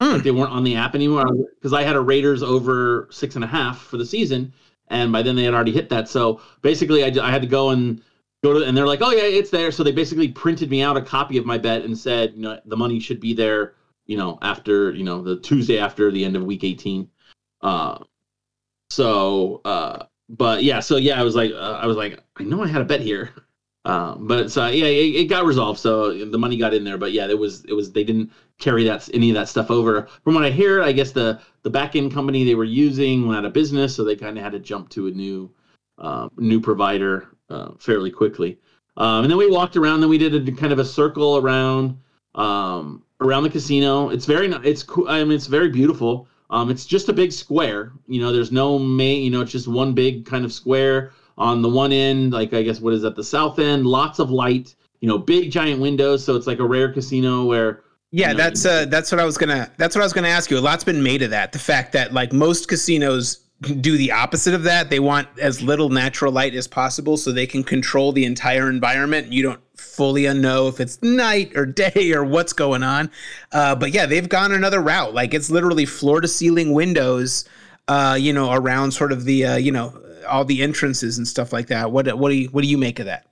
[SPEAKER 1] Hmm.
[SPEAKER 2] Like they weren't on the app anymore because I had a Raiders over six and a half for the season, and by then they had already hit that. So basically, I, I had to go and go to, and they're like, "Oh yeah, it's there." So they basically printed me out a copy of my bet and said, "You know, the money should be there." You know, after you know the Tuesday after the end of week eighteen. Uh, so, uh, but yeah, so yeah, I was like, uh, I was like, I know I had a bet here. Um, but so yeah, it, it got resolved. So the money got in there. But yeah, it was it was they didn't carry that any of that stuff over. From what I hear, I guess the the back end company they were using went out of business, so they kind of had to jump to a new uh, new provider uh, fairly quickly. Um, and then we walked around. Then we did a kind of a circle around um, around the casino. It's very it's cool. I mean, it's very beautiful. Um, it's just a big square. You know, there's no main. You know, it's just one big kind of square on the one end. Like I guess what is that? The south end. Lots of light. You know, big giant windows. So it's like a rare casino where
[SPEAKER 1] Yeah,
[SPEAKER 2] No,
[SPEAKER 1] that's
[SPEAKER 2] you-
[SPEAKER 1] uh that's what I was gonna that's what I was gonna ask you. A lot's been made of that. The fact that like most casinos do the opposite of that. They want as little natural light as possible so they can control the entire environment. You don't fully know if it's night or day or what's going on. Uh, but yeah, they've gone another route. Like it's literally floor to ceiling windows, uh, you know, around sort of the uh, you know all the entrances and stuff like that. What what do you what do you make of that?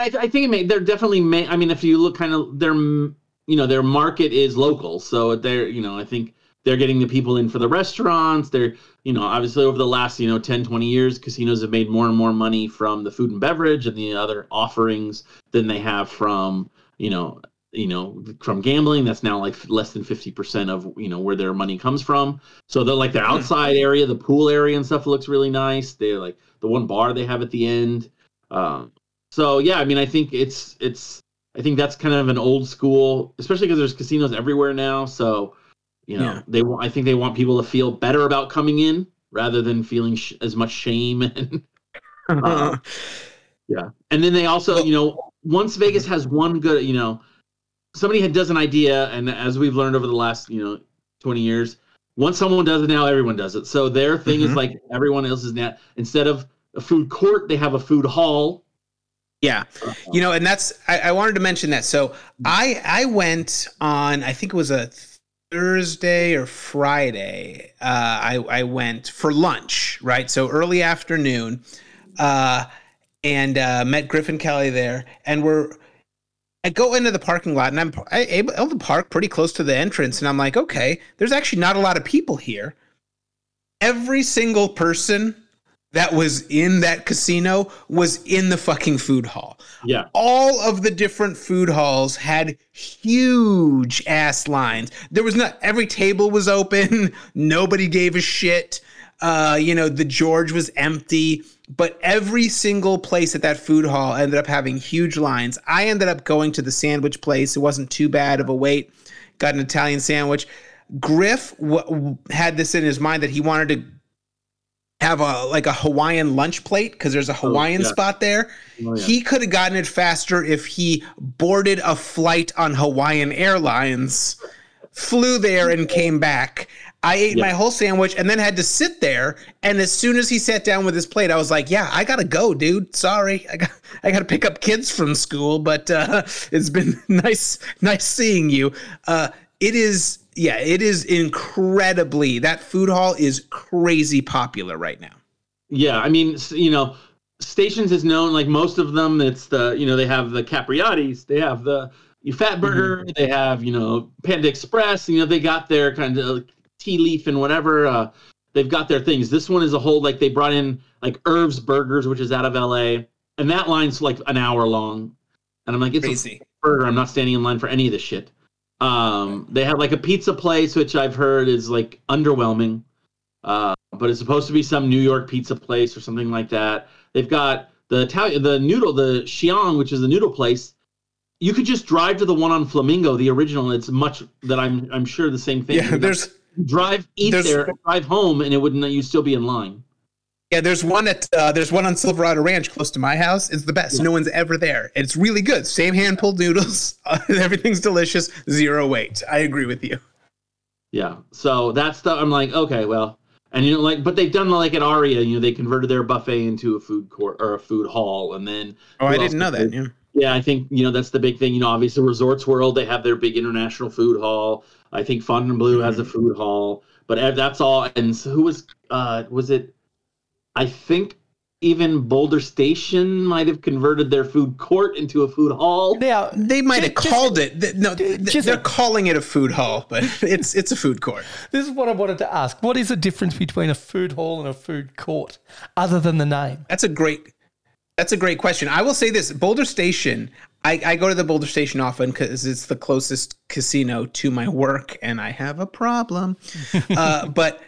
[SPEAKER 2] I, I think it may, they're definitely may. I mean, if you look kind of their, you know, their market is local, so they're, you know, I think they're getting the people in for the restaurants. They're, you know, obviously over the last, you know, 10, 20 years, casinos have made more and more money from the food and beverage and the other offerings than they have from, you know, you know, from gambling. That's now like less than 50% of, you know, where their money comes from. So they're like their outside area, the pool area and stuff looks really nice. They're like the one bar they have at the end. Um, so yeah, I mean, I think it's it's I think that's kind of an old school, especially because there's casinos everywhere now. So you know,
[SPEAKER 1] Yeah.
[SPEAKER 2] they want I think they want people to feel better about coming in rather than feeling sh- as much shame and Uh, yeah. And then they also, you know, once Vegas has one good, you know, somebody had does an idea, and as we've learned over the last, you know, 20 years, once someone does it now, everyone does it. So their thing is
[SPEAKER 1] Mhm.
[SPEAKER 2] like everyone else is now instead of a food court, they have a food hall.
[SPEAKER 1] yeah. you know and that's I, I wanted to mention that so i i went on i think it was a thursday or friday uh i i went for lunch right so early afternoon uh and uh met griffin kelly there and we're I go into the parking lot and I'm I able to park pretty close to the entrance and I'm like, okay, there's actually not a lot of people here. Every single person that was in that casino was in the fucking food hall
[SPEAKER 2] Yeah.
[SPEAKER 1] all of the different food halls had huge ass lines. There was not every table was open. Nobody gave a shit. Uh, you know, the George was empty, but every single place at that food hall ended up having huge lines. I ended up going to the sandwich place. It wasn't too bad of a wait. Got an Italian sandwich. Griff w- w- had this in his mind that he wanted to have a like a Hawaiian lunch plate because there's a Hawaiian
[SPEAKER 2] yeah.
[SPEAKER 1] spot there.
[SPEAKER 2] Oh, yeah.
[SPEAKER 1] He could have gotten it faster if he boarded a flight on Hawaiian Airlines, flew there and came back. I ate
[SPEAKER 2] Yeah.
[SPEAKER 1] my whole sandwich and then had to sit there. And as soon as he sat down with his plate, I was like, "Yeah, I gotta go, dude. Sorry, I got I gotta pick up kids from school, but uh, it's been nice nice seeing you." Uh, it is, yeah, it is incredibly. That food hall is crazy popular right now.
[SPEAKER 2] Yeah, I mean, you know, Stations is known like most of them. It's the you know they have the Capriotti's, they have the Fat Burger, they have you know Panda Express. You know they got their kind of tea leaf and whatever. Uh, they've got their things. This one is a whole like they brought in like Irv's Burgers, which is out of L.A. and that line's like an hour long. And I'm like, it's a burger. I'm not standing in line for any of this shit. Um, they have like a pizza place, which I've heard is like underwhelming. Uh, but it's supposed to be some New York pizza place or something like that. They've got the Italian, the noodle, the Shang, which is the noodle place. You could just drive to the one on Flamingo, the original. and It's much that I'm I'm sure the same thing.
[SPEAKER 1] Yeah, there's
[SPEAKER 2] drive eat
[SPEAKER 1] there's-
[SPEAKER 2] there, drive home, and it wouldn't. You still be in line.
[SPEAKER 1] Yeah, there's one at uh, there's one on Silverado Ranch close to my house. It's the best.
[SPEAKER 2] Yeah.
[SPEAKER 1] No one's ever there. It's really good. Same hand pulled noodles. everything's delicious. Zero wait. I agree with you.
[SPEAKER 2] Yeah. So that stuff, I'm like, okay, well, and you know, like, but they've done like at Aria, you know, they converted their buffet into a food court or a food hall, and then
[SPEAKER 1] Oh, I didn't know that. Yeah.
[SPEAKER 2] Yeah, I think you know that's the big thing. You know, obviously Resorts World they have their big international food hall. I think Fontainebleau has a food hall, but that's all. And so who was uh was it? I think even Boulder Station might have converted their food court into a food hall.
[SPEAKER 3] Now,
[SPEAKER 1] They might have
[SPEAKER 3] Just-
[SPEAKER 1] called it. th- No,
[SPEAKER 3] just-
[SPEAKER 1] they're calling it a food hall, but it's it's a food court.
[SPEAKER 3] this is what I wanted to ask. What is the difference between a food hall and a food court, other than the name?
[SPEAKER 1] That's a great. That's a great question. I will say this: Boulder Station. I, I go to the Boulder Station often because it's the closest casino to my work, and I have a problem. uh, but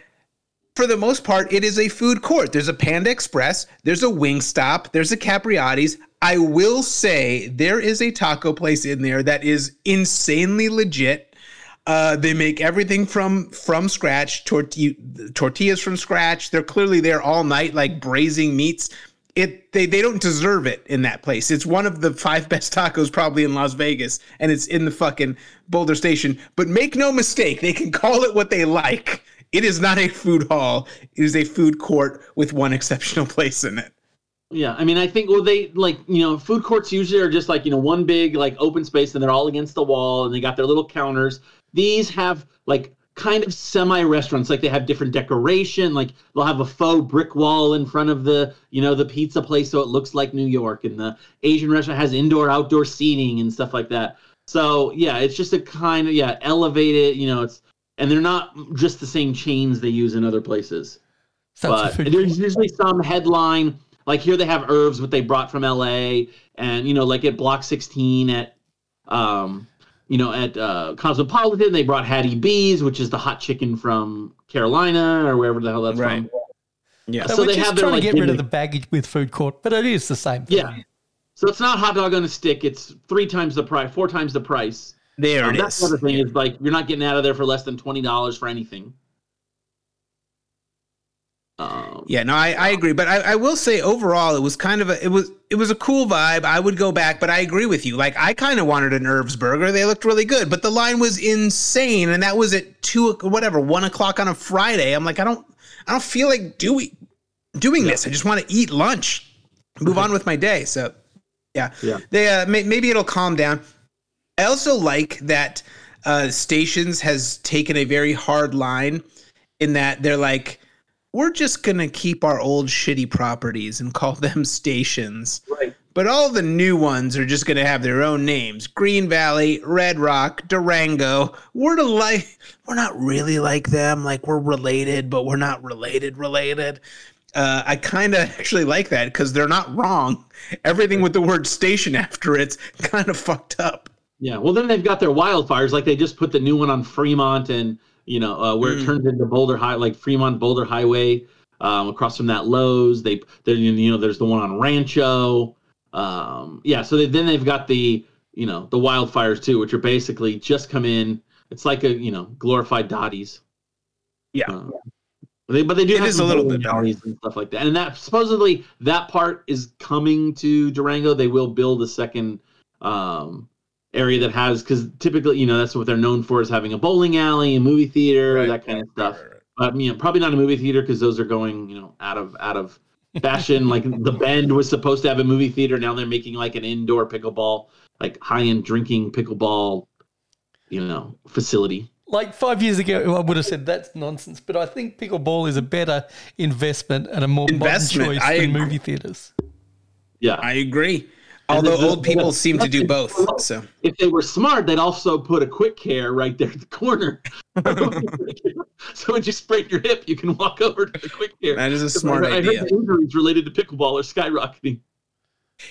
[SPEAKER 1] for the most part, it is a food court. There's a Panda Express. There's a Wingstop. There's a Capriotti's. I will say there is a taco place in there that is insanely legit. Uh, they make everything from from scratch. Torti- tortillas from scratch. They're clearly there all night, like braising meats. It they they don't deserve it in that place. It's one of the five best tacos probably in Las Vegas, and it's in the fucking Boulder Station. But make no mistake, they can call it what they like. It is not a food hall. It is a food court with one exceptional place in it.
[SPEAKER 2] Yeah, I mean, I think well, they like you know, food courts usually are just like you know one big like open space, and they're all against the wall, and they got their little counters. These have like kind of semi restaurants, like they have different decoration, like they'll have a faux brick wall in front of the you know the pizza place, so it looks like New York, and the Asian restaurant has indoor outdoor seating and stuff like that. So yeah, it's just a kind of yeah elevated, you know, it's and they're not just the same chains they use in other places
[SPEAKER 3] So it's a
[SPEAKER 2] but there's usually some headline like here they have Irv's what they brought from la and you know like at block 16 at um you know at uh cosmopolitan they brought hattie b's which is the hot chicken from carolina or wherever the hell that's
[SPEAKER 1] Right.
[SPEAKER 2] from
[SPEAKER 1] Yeah.
[SPEAKER 3] So,
[SPEAKER 2] so
[SPEAKER 3] we're
[SPEAKER 2] they
[SPEAKER 3] just
[SPEAKER 2] have their,
[SPEAKER 3] trying to
[SPEAKER 2] like,
[SPEAKER 3] get rid of the baggage with food court, but it is the same thing.
[SPEAKER 2] yeah so it's not hot dog on a stick it's three times the price four times the price
[SPEAKER 1] There
[SPEAKER 2] Um,
[SPEAKER 1] it is.
[SPEAKER 2] the other thing is like you're not getting out of there for less than $20 for anything um,
[SPEAKER 1] Yeah, no, I, I agree, but I, I will say overall it was kind of a it was it was a cool vibe. I would go back, but I agree with you. Like I kind of wanted an Irv's burger. They looked really good, but the line was insane, and that was at two whatever one o'clock on a Friday. I'm like, I don't I don't feel like doing doing this. I just want to eat lunch, move on with my day. So yeah,
[SPEAKER 2] Yeah.
[SPEAKER 1] They uh, may, maybe it'll calm down. I also like that uh, Stations has taken a very hard line in that they're like, we're just gonna keep our old shitty properties and call them stations.
[SPEAKER 2] Right.
[SPEAKER 1] But all the new ones are just gonna have their own names: Green Valley, Red Rock, Durango. We're to like, we're not really like them. Like we're related, but we're not related. Related. Uh, I kind of actually like that because they're not wrong. Everything with the word station after it's kind of fucked up.
[SPEAKER 2] Yeah, well, then they've got their wildfires. Like they just put the new one on Fremont, and you know uh, where
[SPEAKER 1] Mm.
[SPEAKER 2] it turns into Boulder High, like Fremont Boulder Highway, um, across from that Lowe's. They, there, you know, there's the one on Rancho. Um, yeah, so they, then they've got the, you know, the wildfires too, which are basically just come in. It's like a, you know, glorified Dotty's.
[SPEAKER 1] Yeah.
[SPEAKER 2] Uh, They, but they do
[SPEAKER 1] It
[SPEAKER 2] have
[SPEAKER 1] is a little bit
[SPEAKER 2] alleys and stuff like that. And that supposedly that part is coming to Durango. They will build a second um, area that has because typically, you know, that's what they're known for is having a bowling alley, a movie theater,
[SPEAKER 1] Right,
[SPEAKER 2] that kind of stuff.
[SPEAKER 1] Right.
[SPEAKER 2] But you know, probably not a movie theater because those are going, you know, out of out of fashion. like the Bend was supposed to have a movie theater. Now they're making like an indoor pickleball, like high end drinking pickleball, you know, facility.
[SPEAKER 3] Like five years ago, I would have said that's nonsense, but I think pickleball is a better investment and a more
[SPEAKER 1] Investment,
[SPEAKER 3] modern choice
[SPEAKER 1] I
[SPEAKER 3] than
[SPEAKER 1] agree.
[SPEAKER 3] movie theaters.
[SPEAKER 2] Yeah.
[SPEAKER 1] I agree.
[SPEAKER 2] And
[SPEAKER 1] Although old people
[SPEAKER 2] the-
[SPEAKER 1] seem to do both. So
[SPEAKER 2] if they were smart, they'd also put a quick care right there at the corner. so when you sprain your hip, you can walk over to the quick care.
[SPEAKER 1] that is a smart
[SPEAKER 2] I, I
[SPEAKER 1] idea.
[SPEAKER 2] heard the injuries related to pickleball are skyrocketing.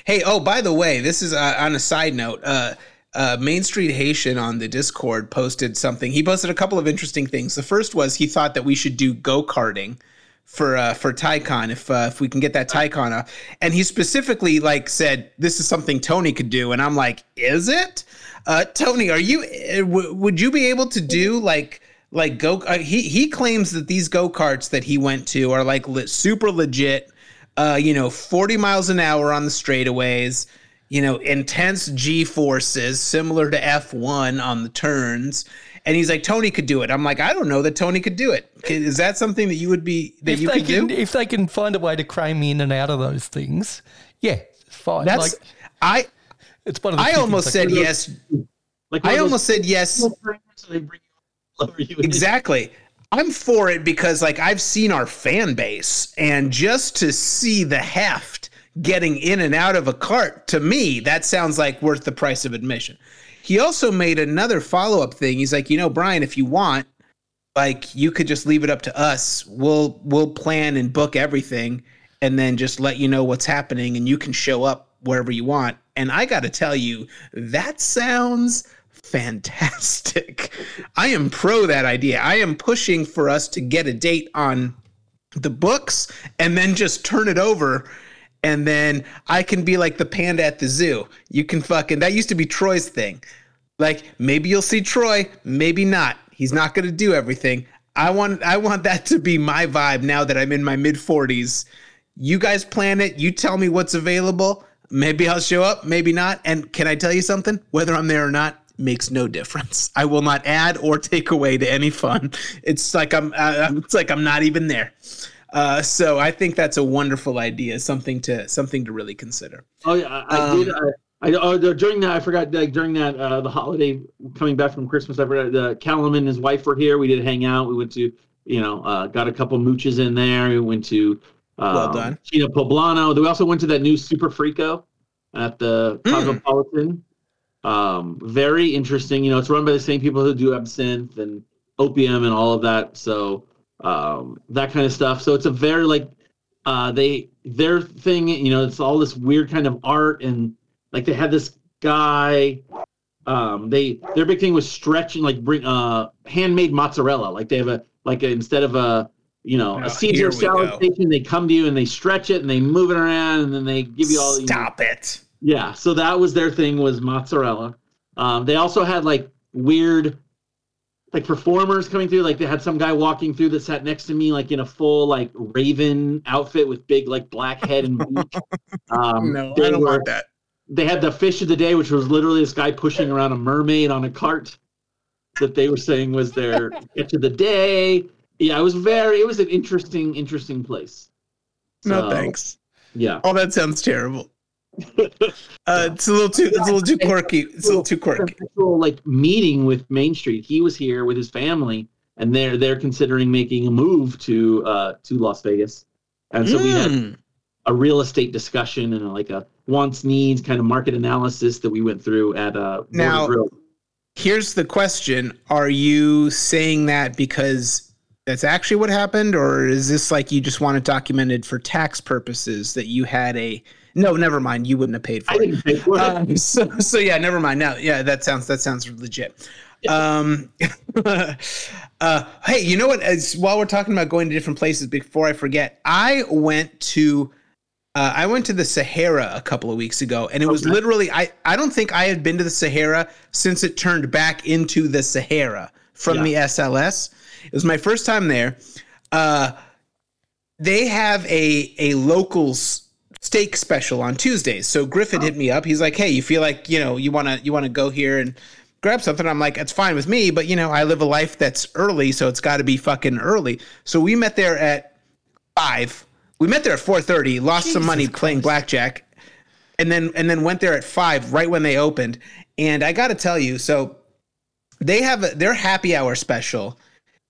[SPEAKER 1] Hey, oh, by the way, this is uh, on a side note. Uh, uh, Main Street Haitian on the Discord posted something. He posted a couple of interesting things. The first was he thought that we should do go karting for uh, for Tycon if uh, if we can get that Tycon off. And he specifically like said this is something Tony could do. And I'm like, is it? Uh, Tony, are you? Uh, w- would you be able to do like? Like go, uh, he he claims that these go karts that he went to are like le- super legit uh, you know, 40 miles an hour on the straightaways, you know, intense G forces similar to F1 on the turns. And he's like, Tony could do it. I'm like, I don't know that Tony could do it. Is that something that you would be that
[SPEAKER 3] If
[SPEAKER 1] you
[SPEAKER 3] they
[SPEAKER 1] could
[SPEAKER 3] can,
[SPEAKER 1] do?
[SPEAKER 3] if they can find a way to crane me in and out of those things, yeah, it's fine.
[SPEAKER 1] That's
[SPEAKER 3] like
[SPEAKER 1] I
[SPEAKER 3] it's one of the
[SPEAKER 1] I almost said
[SPEAKER 3] could-
[SPEAKER 1] yes.
[SPEAKER 2] Like
[SPEAKER 1] I
[SPEAKER 2] of those
[SPEAKER 1] almost said yes.
[SPEAKER 2] little trainers, so they bring you up, lower you in.
[SPEAKER 1] Exactly. I'm for it because like I've seen our fan base and just to see the heft getting in and out of a cart to me that sounds like worth the price of admission. He also made another follow-up thing. He's like, "You know, Brian, if you want, like you could just leave it up to us. We'll we'll plan and book everything and then just let you know what's happening and you can show up wherever you want." And I got to tell you, that sounds fantastic. I am pro that idea. I am pushing for us to get a date on the books and then just turn it over and then I can be like the panda at the zoo. You can fucking that used to be Troy's thing. Like maybe you'll see Troy, maybe not. He's not going to do everything. I want I want that to be my vibe now that I'm in my mid 40s. You guys plan it, you tell me what's available. Maybe I'll show up, maybe not. And can I tell you something? Whether I'm there or not makes no difference. I will not add or take away to any fun. It's like I'm uh, it's like I'm not even there. Uh, so I think that's a wonderful idea, something to something to really consider.
[SPEAKER 2] Oh yeah, I,
[SPEAKER 1] Um,
[SPEAKER 2] did. I, I oh, during that I forgot like during that uh, the holiday coming back from Christmas. I forgot the Callum and his wife were here. We did hang out. We went to you know uh, got a couple mooches in there. We went to um,
[SPEAKER 1] Well done.
[SPEAKER 2] China Poblano. We also went to that new Superfrico at the
[SPEAKER 1] Mm.
[SPEAKER 2] Cosmopolitan. Um, very interesting. You know, it's run by the same people who do absinthe and opium and all of that. So um, that kind of stuff. So it's a very like uh, they their thing. You know, it's all this weird kind of art and like they had this guy. Um, they their big thing was stretching like bring uh handmade mozzarella. Like they have a like a, instead of a you know
[SPEAKER 1] Oh,
[SPEAKER 2] a Caesar salad
[SPEAKER 1] go.
[SPEAKER 2] station, they come to you and they stretch it and they move it around and then they give you all. you know,
[SPEAKER 1] Stop it.
[SPEAKER 2] yeah, so that was their thing was mozzarella. Um, they also had like weird, like performers coming through. Like they had some guy walking through that sat next to me, like in a full like raven outfit with big like black head and beak. Um,
[SPEAKER 1] No,
[SPEAKER 2] they
[SPEAKER 1] I don't
[SPEAKER 2] were-
[SPEAKER 1] want that.
[SPEAKER 2] They had the fish of the day, which was literally this guy pushing around a mermaid on a cart. That they were saying was their catch of the day. Yeah, it was very. It was an interesting, interesting place.
[SPEAKER 1] No thanks.
[SPEAKER 2] Yeah.
[SPEAKER 1] Oh, that sounds terrible. Uh, it's a little too. It's a little too quirky. It's a little too quirky.
[SPEAKER 2] like meeting with Main Street. He was here with his family, and they're they're considering making a move to uh to Las Vegas. And so we had
[SPEAKER 1] Mm.
[SPEAKER 2] a real estate discussion and like a wants needs kind of market analysis that we went through at uh
[SPEAKER 1] Now- Here's the question: Are you saying that because that's actually what happened, or is this like you just want it documented for tax purposes that you had a? No, never mind. You wouldn't have paid
[SPEAKER 2] I
[SPEAKER 1] for it.
[SPEAKER 2] didn't pay for it.
[SPEAKER 1] Um, so, so yeah, never mind. Now, yeah, that sounds that sounds legit. Um, uh, hey, you know what? As, while we're talking about going to different places, before I forget, I went to uh, I went to the Sahara a couple of weeks ago, and it was literally I I don't think I had been to the Sahara since it turned back into the Sahara from
[SPEAKER 2] Yeah.
[SPEAKER 1] the SLS. It was my first time there. Uh, they have a a locals steak special on Tuesdays. So Griffin hit me up. He's like, "Hey, you feel like you know you want to you want to go here and grab something?" I'm like, "It's fine with me, but you know I live a life that's early, so it's got to be fucking early." So we met there at five. We met there at four thirty. Lost some
[SPEAKER 3] Jesus
[SPEAKER 1] money playing blackjack, and then and then went there at five, right when they opened. And I got to tell you, so they have a, their happy hour special.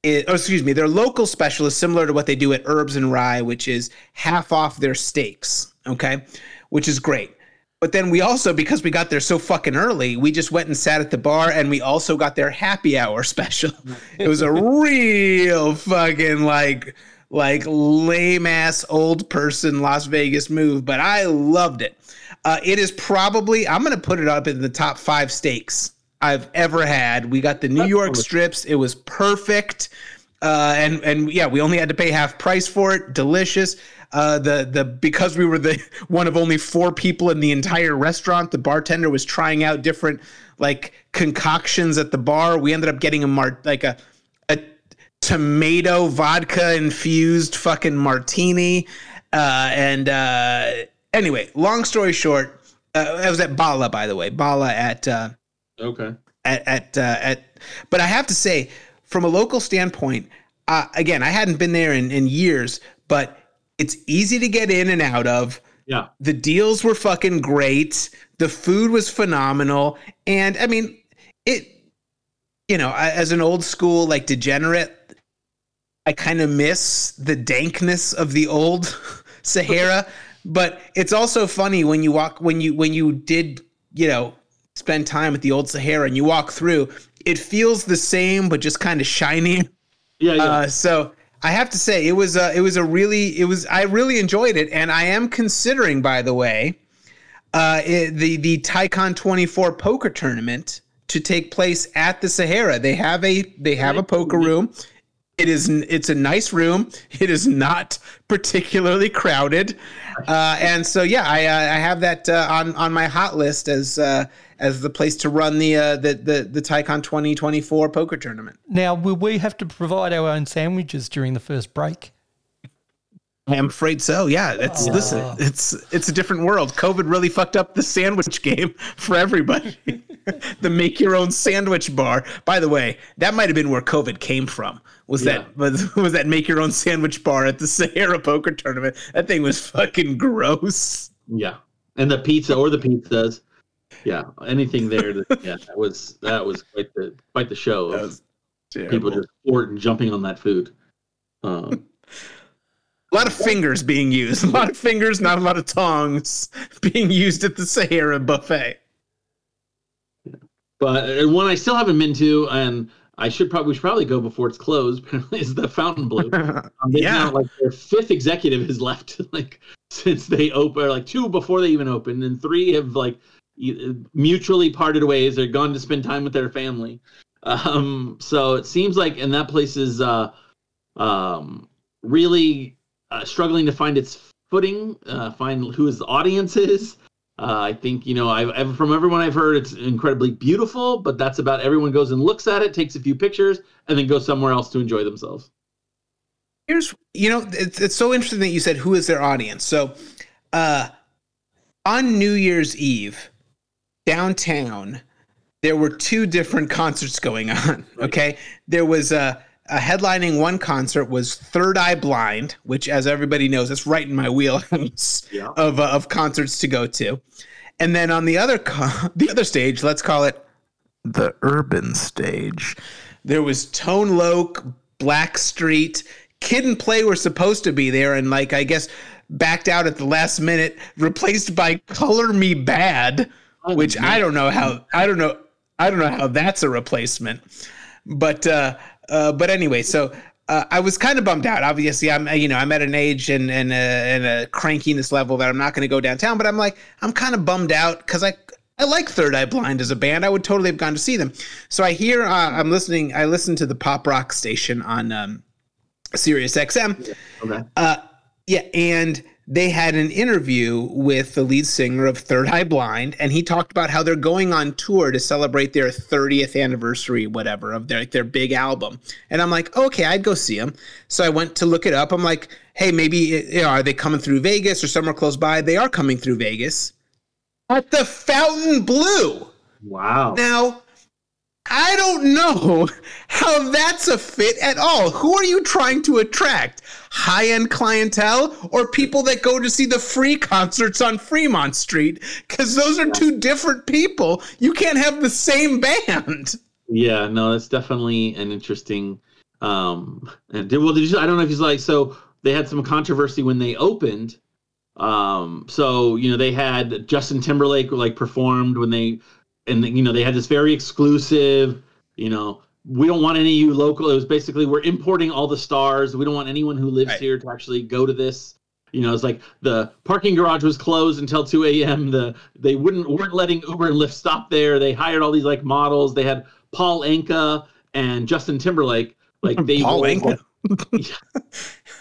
[SPEAKER 1] Is, oh, excuse me, their local special is similar to what they do at Herbs and Rye, which is half off their steaks. Okay, which is great. But then we also, because we got there so fucking early, we just went and sat at the bar, and we also got their happy hour special. it was a real fucking like like lame ass old person Las Vegas move, but I loved it. Uh, it is probably I'm gonna put it up in the top five steaks I've ever had. We got the New York strips. It was perfect. Uh, and and yeah, we only had to pay half price for it. Delicious. Uh, the the because we were the one of only four people in the entire restaurant, the bartender was trying out different like concoctions at the bar. We ended up getting a mar- like a a tomato vodka infused fucking martini. Uh, and uh, anyway, long story short, uh, I was at Bala, by the way, Bala at uh,
[SPEAKER 2] Okay.
[SPEAKER 1] at at, uh, at but I have to say, from a local standpoint, uh, again, I hadn't been there in, in years, but it's easy to get in and out of.
[SPEAKER 2] Yeah.
[SPEAKER 1] The deals were fucking great. The food was phenomenal, and I mean, it. You know, I, as an old school like degenerate, I kind of miss the dankness of the old Sahara. but it's also funny when you walk when you when you did you know spend time at the old Sahara and you walk through, it feels the same but just kind of shiny.
[SPEAKER 2] Yeah. Yeah.
[SPEAKER 1] Uh, so I have to say it was a, it was a really it was I really enjoyed it and I am considering by the way uh, it, the the Tycon 24 poker tournament to take place at the Sahara. They have a they have a poker room. It is it's a nice room. It is not particularly crowded, uh, and so yeah, I uh, I have that uh, on on my hot list as uh, as the place to run the uh, the the the Tycon 2024 poker tournament.
[SPEAKER 3] Now, will we have to provide our own sandwiches during the first break?
[SPEAKER 1] I am afraid so. Yeah, it's listen, it's it's a different world. COVID really fucked up the sandwich game for everybody. the make your own sandwich bar. By the way, that might have been where COVID came from. Was
[SPEAKER 2] Yeah.
[SPEAKER 1] that was, was that make your own sandwich bar at the Sahara Poker Tournament? That thing was fucking gross.
[SPEAKER 2] Yeah, and the pizza or the pizzas. Yeah, anything there. That, yeah, that was that was quite the quite the show
[SPEAKER 1] That
[SPEAKER 2] of
[SPEAKER 1] was
[SPEAKER 2] people just fort and jumping on that food. Um,
[SPEAKER 1] a lot of fingers being used. A lot of fingers, not a lot of tongs being used at the Sahara buffet. Yeah.
[SPEAKER 2] but uh, one I still haven't been to, and I should probably we should probably go before it's closed. is the Fontainebleau? Um,
[SPEAKER 1] Yeah.
[SPEAKER 2] like their fifth executive has left, like since they opened, like two before they even opened, and three have like mutually parted ways. They're gone to spend time with their family. Um, so it seems like, and that place is uh, um, really uh, struggling to find its footing, uh, find who its audience is. Uh, I think you know, I've from everyone I've heard, it's incredibly beautiful, but that's about everyone goes and looks at it, takes a few pictures, and then goes somewhere else to enjoy themselves.
[SPEAKER 1] here's you know it's, it's so interesting that you said who is their audience so uh on new year's eve downtown there were two different concerts going on okay there was a, a headlining one concert was third eye blind which as everybody knows that's right in my wheelhouse
[SPEAKER 2] Yeah.
[SPEAKER 1] of, uh, of concerts to go to and then on the other co- the other stage let's call it the urban stage. There was Tone Loc, Blackstreet, Kid and Play were supposed to be there, and like I guess backed out at the last minute, replaced by Color Me Badd,
[SPEAKER 2] Oh,
[SPEAKER 1] which I don't know how I don't know I don't know how that's a replacement. But uh, uh, but anyway, so uh, I was kind of bummed out. Obviously, I'm you know I'm at an age and and a, and a crankiness level that I'm not going to go downtown. But I'm like I'm kind of bummed out because I I like Third Eye Blind as a band. I would totally have gone to see them. So I hear uh, I'm listening. I listen to the pop rock station on um, Sirius XM.
[SPEAKER 2] Okay.
[SPEAKER 1] Uh, yeah, and they had an interview with the lead singer of Third Eye Blind, and he talked about how they're going on tour to celebrate their 30th anniversary, whatever, of their their big album. And I'm like, okay, I'd go see them. So I went to look it up. I'm like, hey, maybe you know, are they coming through Vegas or somewhere close by? They are coming through Vegas at the Fontainebleau.
[SPEAKER 2] Wow.
[SPEAKER 1] Now, I don't know how that's a fit at all. Who are you trying to attract? High end clientele or people that go to see the free concerts on Fremont Street? Because those are two different people. You can't have the same band.
[SPEAKER 2] Yeah, no, that's definitely an interesting. Um, and did, well, did you? I don't know if he's like so. They had some controversy when they opened. Um, so you know they had Justin Timberlake like performed when they, and you know they had this very exclusive. You know, we don't want any of you local. It was basically we're importing all the stars. We don't want anyone who lives
[SPEAKER 1] Right.
[SPEAKER 2] here to actually go to this. You know, it's like the parking garage was closed until 2 a.m. The they wouldn't weren't letting Uber and Lyft stop there. They hired all these like models. They had Paul Anka and Justin Timberlake. Like they
[SPEAKER 1] Paul
[SPEAKER 2] rolled-
[SPEAKER 1] Anka.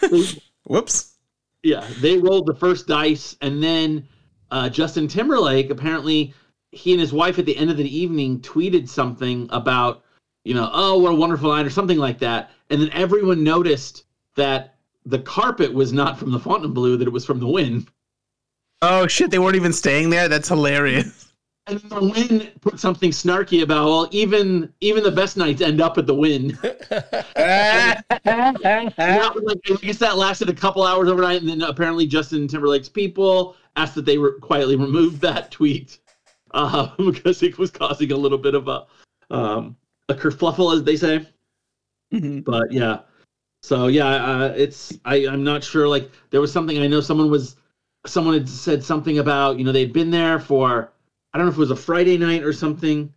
[SPEAKER 2] they-
[SPEAKER 1] Whoops.
[SPEAKER 2] yeah, they rolled the first dice, and then uh, Justin Timberlake apparently he and his wife at the end of the evening tweeted something about you know oh what a wonderful night or something like that, and then everyone noticed that the carpet was not from the Fontainebleau, that it was from the Wynn.
[SPEAKER 1] Oh shit! They weren't even staying there. That's hilarious.
[SPEAKER 2] And the Wynn put something snarky about well even even the best nights end up at the Wynn. And that was like, I guess that lasted a couple hours overnight, and then apparently Justin Timberlake's people asked that they re- quietly remove that tweet uh, because it was causing a little bit of a um, a kerfluffle, as they say.
[SPEAKER 1] Mhm.
[SPEAKER 2] But yeah, so yeah, uh, it's I I'm not sure. Like there was something I know someone was someone had said something about you know they'd been there for I don't know if it was a Friday night or something.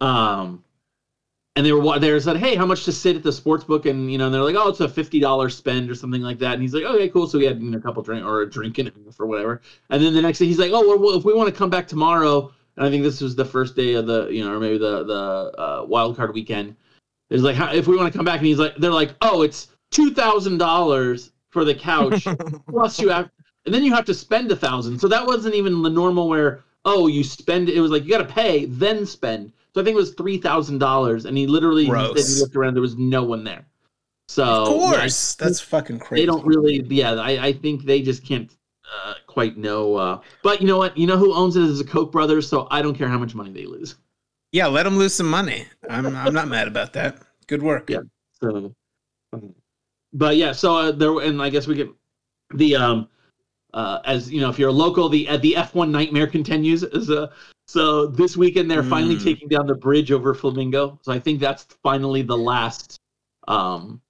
[SPEAKER 2] Um, and they were they said, "Hey, how much to sit at the sports book?" And you know, and they're like, "Oh, it's a fifty dollars spend or something like that." And he's like, "Okay, cool." So we had you know, a couple drink or a drink in it or whatever. And then the next day, he's like, "Oh, well, well, if we want to come back tomorrow," and I think this was the first day of the you know, or maybe the the uh, wild card weekend. It's like, how, if we want to come back, and he's like, they're like, "Oh, it's two thousand dollars for the couch plus you have, and then you have to spend a thousand. So that wasn't even the normal where." Oh, you spend it was like you got to pay, then spend. So I think it was three thousand dollars, and he literally he he looked around. There was no one there. So
[SPEAKER 1] Of
[SPEAKER 2] yeah,
[SPEAKER 1] course, that's fucking crazy.
[SPEAKER 2] they don't really. Yeah, I, I think they just can't uh, quite know. Uh, but you know what? You know who owns it is the Koch brothers. So I don't care how much money they lose.
[SPEAKER 1] Yeah, let them lose some money. I'm I'm not mad about that. Good work.
[SPEAKER 2] Yeah. So, um, but yeah, so uh, there, and I guess we get the um, uh, as you know, if you're a local, the uh, the F1 nightmare continues. As uh, so this weekend they're finally
[SPEAKER 1] Mm.
[SPEAKER 2] taking down the bridge over Flamingo. So I think that's finally the last, um,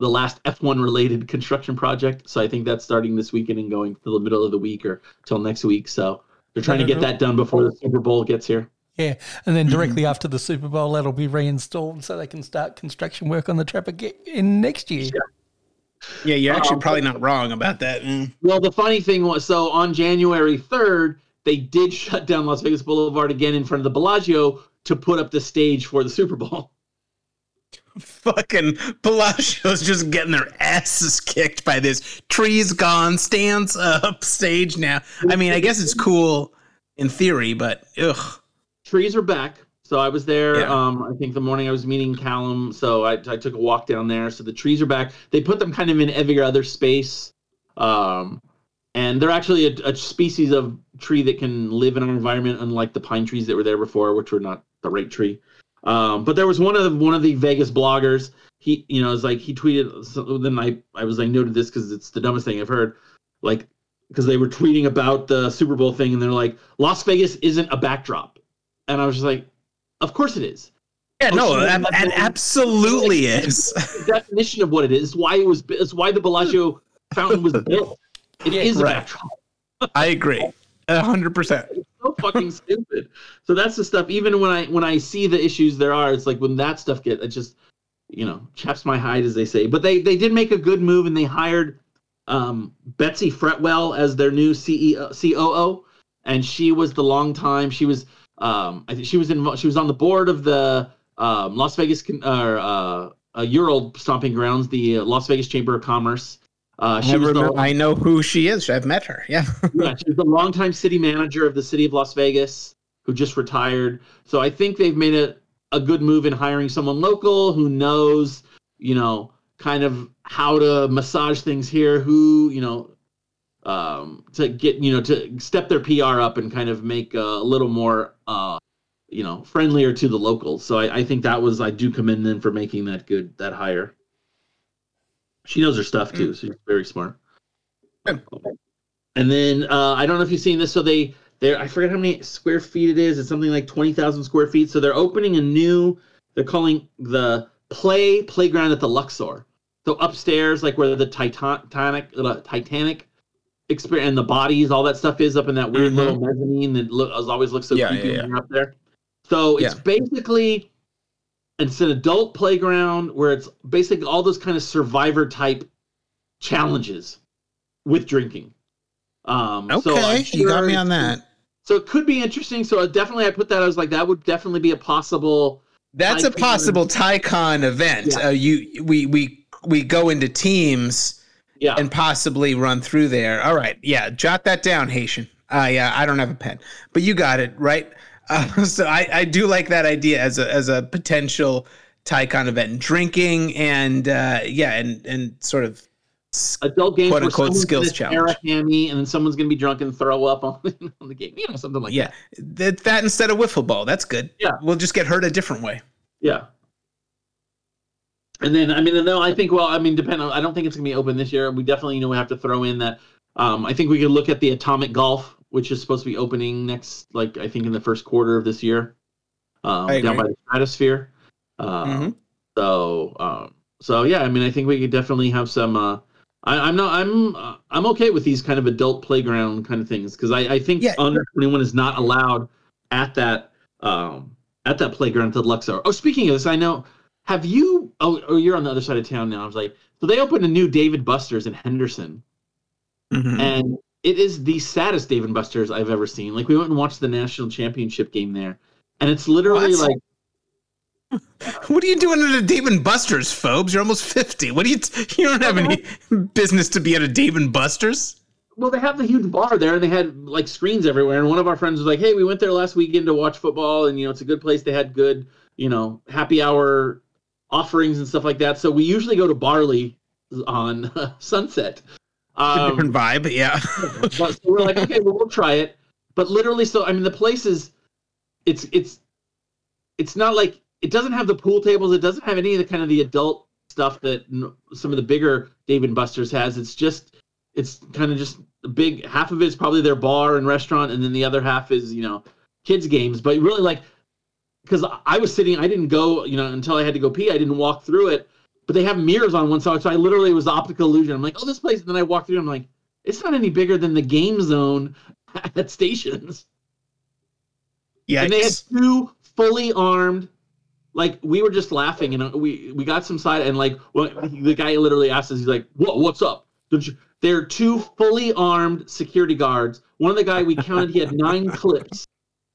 [SPEAKER 2] the last F1 related construction project. So I think that's starting this weekend and going to the middle of the week or till next week. So they're trying to get that done before the Super Bowl gets here.
[SPEAKER 3] Yeah, and then directly after the Super Bowl, that'll be reinstalled so they can start construction work on the track again in next year.
[SPEAKER 1] Yeah, you're actually
[SPEAKER 2] Um,
[SPEAKER 1] probably not wrong about that. Mm.
[SPEAKER 2] Well, the funny thing was, so on January 3rd, they did shut down Las Vegas Boulevard again in front of the Bellagio to put up the stage for the Super Bowl.
[SPEAKER 1] Fucking Bellagio's just getting their asses kicked by this trees gone, stands up stage now. I mean, I guess it's cool in theory, but ugh.
[SPEAKER 2] Trees are back. So I was there.
[SPEAKER 1] Yeah.
[SPEAKER 2] Um, I think the morning I was meeting Callum, so I, I took a walk down there. So the trees are back. They put them kind of in every other space, um, and they're actually a, a species of tree that can live in our environment, unlike the pine trees that were there before, which were not the right tree. Um, but there was one of the, one of the Vegas bloggers. He, you know, is like he tweeted. So then I I was like noted this because it's the dumbest thing I've heard. Like because they were tweeting about the Super Bowl thing, and they're like, Las Vegas isn't a backdrop, and I was just like, of course it is.
[SPEAKER 1] Yeah, no,
[SPEAKER 2] Oh, so
[SPEAKER 1] ab- it absolutely is.
[SPEAKER 2] The definition of what it is, why it was, it's why the Bellagio fountain was built. It is a
[SPEAKER 1] Right.
[SPEAKER 2] backdrop.
[SPEAKER 1] I agree, a hundred percent.
[SPEAKER 2] So fucking stupid. So that's the stuff. Even when I when I see the issues there are, it's like when that stuff get it just you know chaps my hide as they say. But they they did make a good move and they hired um, Betsy Fretwell as their new CEO COO, and she was the long time. She was um, I think she was in she was on the board of the um, Las Vegas or uh, uh, Ural Stomping Grounds, the Las Vegas Chamber of Commerce. Uh, she
[SPEAKER 1] I,
[SPEAKER 2] was the,
[SPEAKER 1] I know who she is. I've met her. Yeah.
[SPEAKER 2] yeah, she's the longtime city manager of the city of Las Vegas, who just retired. So I think they've made a, a good move in hiring someone local who knows, you know, kind of how to massage things here, who, you know, um, to get, you know, to step their PR up and kind of make a little more, uh, you know, friendlier to the locals. So I, I think that was, I do commend them for making that good, that hire. She knows her stuff too. So she's very smart. And then uh, I don't know if you've seen this. So they they're I forget how many square feet it is. It's something like twenty thousand square feet. So they're opening a new. They're calling the Play Playground at the Luxor. So upstairs, like where the Titanic uh, Titanic experience and the bodies, all that stuff is up in that weird
[SPEAKER 1] Mhm.
[SPEAKER 2] little mezzanine that look, always looks so
[SPEAKER 1] Yeah,
[SPEAKER 2] creepy
[SPEAKER 1] yeah, yeah.
[SPEAKER 2] up there. So it's basically it's an adult playground where it's basically all those kind of survivor type challenges with drinking. Um, so I'm
[SPEAKER 1] Okay, you got me on that.
[SPEAKER 2] So it could be interesting. So definitely, I put that. I was like, that would definitely be a possible.
[SPEAKER 1] That's a possible Tycon event.
[SPEAKER 2] Yeah.
[SPEAKER 1] Uh, you we we we go into teams
[SPEAKER 2] Yeah,
[SPEAKER 1] and possibly run through there. All right, yeah, jot that down, Haitian. I uh, I don't have a pen, but you got it right. Uh, so I, I do like that idea as a as a potential Tycon event, drinking and uh, yeah, and and sort of
[SPEAKER 2] adult games
[SPEAKER 1] quote, unquote, skills challenge.
[SPEAKER 2] hammy, and then someone's gonna be drunk and throw up on, on the game. You know, something like
[SPEAKER 1] yeah
[SPEAKER 2] that.
[SPEAKER 1] that that instead of wiffle ball. That's good.
[SPEAKER 2] Yeah.
[SPEAKER 1] we'll just get hurt a different way.
[SPEAKER 2] Yeah. And then I mean no, I think well, I mean depend on I don't think it's gonna be open this year. We definitely you know we have to throw in that um I think we could look at the atomic golf, which is supposed to be opening next like I think in the first quarter of this year. Um down by the stratosphere. Um
[SPEAKER 1] Mhm.
[SPEAKER 2] so um so yeah, I mean I think we could definitely have some uh I, I'm not. I'm. Uh, I'm okay with these kind of adult playground kind of things because I, I think
[SPEAKER 1] Yeah.
[SPEAKER 2] under 21 is not allowed at that um at that playground at the Luxor. Oh, speaking of this, I know. Have you? Oh, oh, you're on the other side of town now. I was like, so they opened a new Dave and Buster's in Henderson,
[SPEAKER 1] Mhm.
[SPEAKER 2] and it is the saddest Dave and Buster's I've ever seen. Like we went and watched the national championship game there, and it's literally
[SPEAKER 1] What?
[SPEAKER 2] like
[SPEAKER 1] What are you doing at a Dave and Buster's, Fobes? You're almost fifty. What do you? T- you don't have any business to be at a Dave and Buster's.
[SPEAKER 2] well, they have the huge bar there, and they had like screens everywhere. And one of our friends was like, "Hey, we went there last weekend to watch football, and you know, it's a good place. They had good, you know, happy hour offerings and stuff like that. So we usually go to Barley on Sunset. Um,
[SPEAKER 1] different vibe. Yeah.
[SPEAKER 2] but so we're like, okay, well, we'll try it. But literally, so I mean, the place is, it's it's, it's not like it doesn't have the pool tables. It doesn't have any of the kind of the adult stuff that n- some of the bigger Dave and Buster's has. It's just, it's kind of just a big. Half of it's probably their bar and restaurant, and then the other half is you know kids games. But really, like, because I was sitting, I didn't go, you know, until I had to go pee. I didn't walk through it. But they have mirrors on one side, so I literally it was the optical illusion. I'm like, oh, this place. And then I walked through. I'm like, it's not any bigger than the game zone at stations. Yeah. And they had two fully armed. Like we were just laughing, and uh, we we got some side, and like well, the guy literally asked us, he's like, "What? What's up?" They're two fully armed security guards. One of the guy we counted, he had nine clips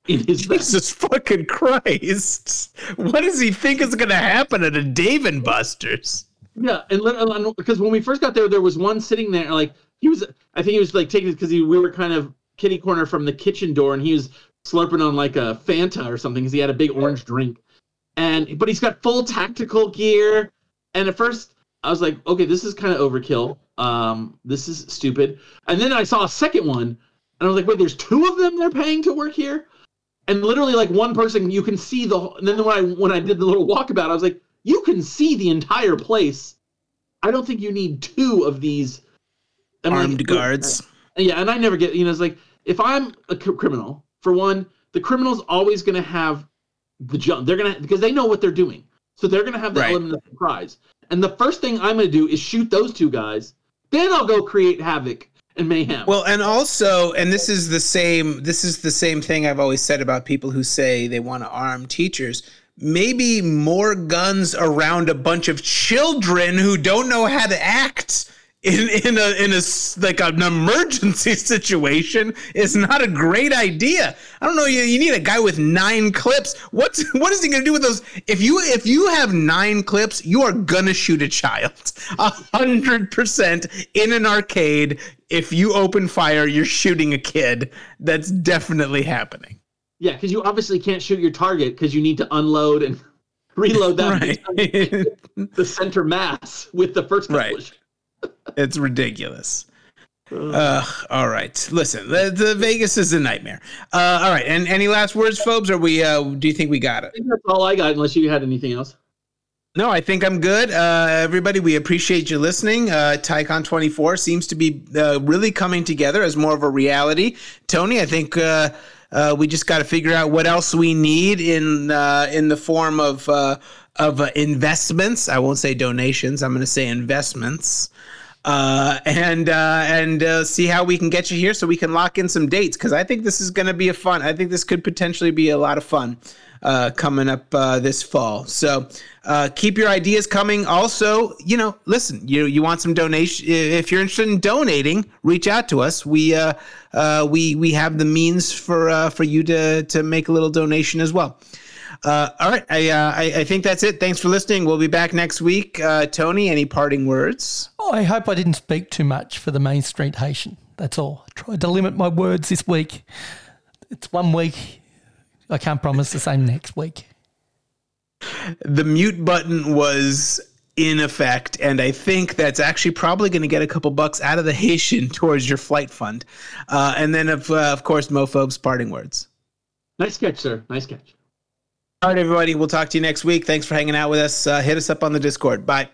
[SPEAKER 2] in his vest.
[SPEAKER 1] Jesus fucking Christ! What does he think is going to happen at a Dave and Buster's?
[SPEAKER 2] Yeah, and because when we first got there, there was one sitting there. Like he was, I think he was like taking because we were kind of kitty corner from the kitchen door, and he was slurping on like a Fanta or something because he had a big orange drink. And but he's got full tactical gear. And at first, I was like, okay, this is kind of overkill. Um, this is stupid. And then I saw a second one, and I was like, wait, there's two of them they're paying to work here. And literally, like one person, you can see the. And then when I when I did the little walkabout, I was like, you can see the entire place. I don't think you need two of these I'm like,
[SPEAKER 1] Armed guards.
[SPEAKER 2] yeah, and I never get you know it's like if I'm a criminal, for one, the criminal's always going to have the jump. They're gonna because they know what they're doing, so they're gonna have the
[SPEAKER 1] Right.
[SPEAKER 2] element of surprise. And the first thing I'm going to do is shoot those two guys. Then I'll go create havoc and mayhem.
[SPEAKER 1] Well, and also, and this is the same. This is the same thing I've always said about people who say they want to arm teachers. Maybe more guns around a bunch of children who don't know how to act in in a in a like an emergency situation is not a great idea. I don't know. You, you need a guy with nine clips. What's what is he gonna do with those? If you if you have nine clips, you are gonna shoot a child. A hundred percent in an arcade. If you open fire, you're shooting a kid. That's definitely happening.
[SPEAKER 2] Yeah, because you obviously can't shoot your target because you need to unload and reload that
[SPEAKER 1] Right.
[SPEAKER 2] the center mass with the first
[SPEAKER 1] Right. It's ridiculous. Uh, all right. Listen, the, the Vegas is a nightmare. Uh, all right. And any last words, Fobes? Or we? Uh, do you think we got it?
[SPEAKER 2] I think that's all I got, unless you had anything else.
[SPEAKER 1] No, I think I'm good. Uh, everybody, we appreciate you listening. Uh, Tycon 24 seems to be uh, really coming together as more of a reality. Tony, I think uh, uh, we just got to figure out what else we need in uh, in the form of uh, of uh, investments. I won't say donations. I'm going to say investments. Uh, and uh, and uh, see how we can get you here so we can lock in some dates because I think this is going to be a fun. I think this could potentially be a lot of fun uh, coming up uh, this fall. So uh, keep your ideas coming. Also, you know, listen, you you want some donation? If you're interested in donating, reach out to us. We uh, uh, we we have the means for uh, for you to to make a little donation as well. Uh, all right, I, uh, I I think that's it. Thanks for listening. We'll be back next week. Uh, Tony, any parting words?
[SPEAKER 3] Oh, I hope I didn't speak too much for the Main Street Haitian. That's all. I tried to limit my words this week. It's one week. I can't promise the same next week.
[SPEAKER 1] the mute button was in effect, and I think that's actually probably going to get a couple bucks out of the Haitian towards your flight fund. Uh, and then, of, uh, of course, Mophobes parting words.
[SPEAKER 2] Nice catch, sir. Nice catch.
[SPEAKER 1] All right, everybody. We'll talk to you next week. Thanks for hanging out with us. Uh, hit us up on the Discord. Bye.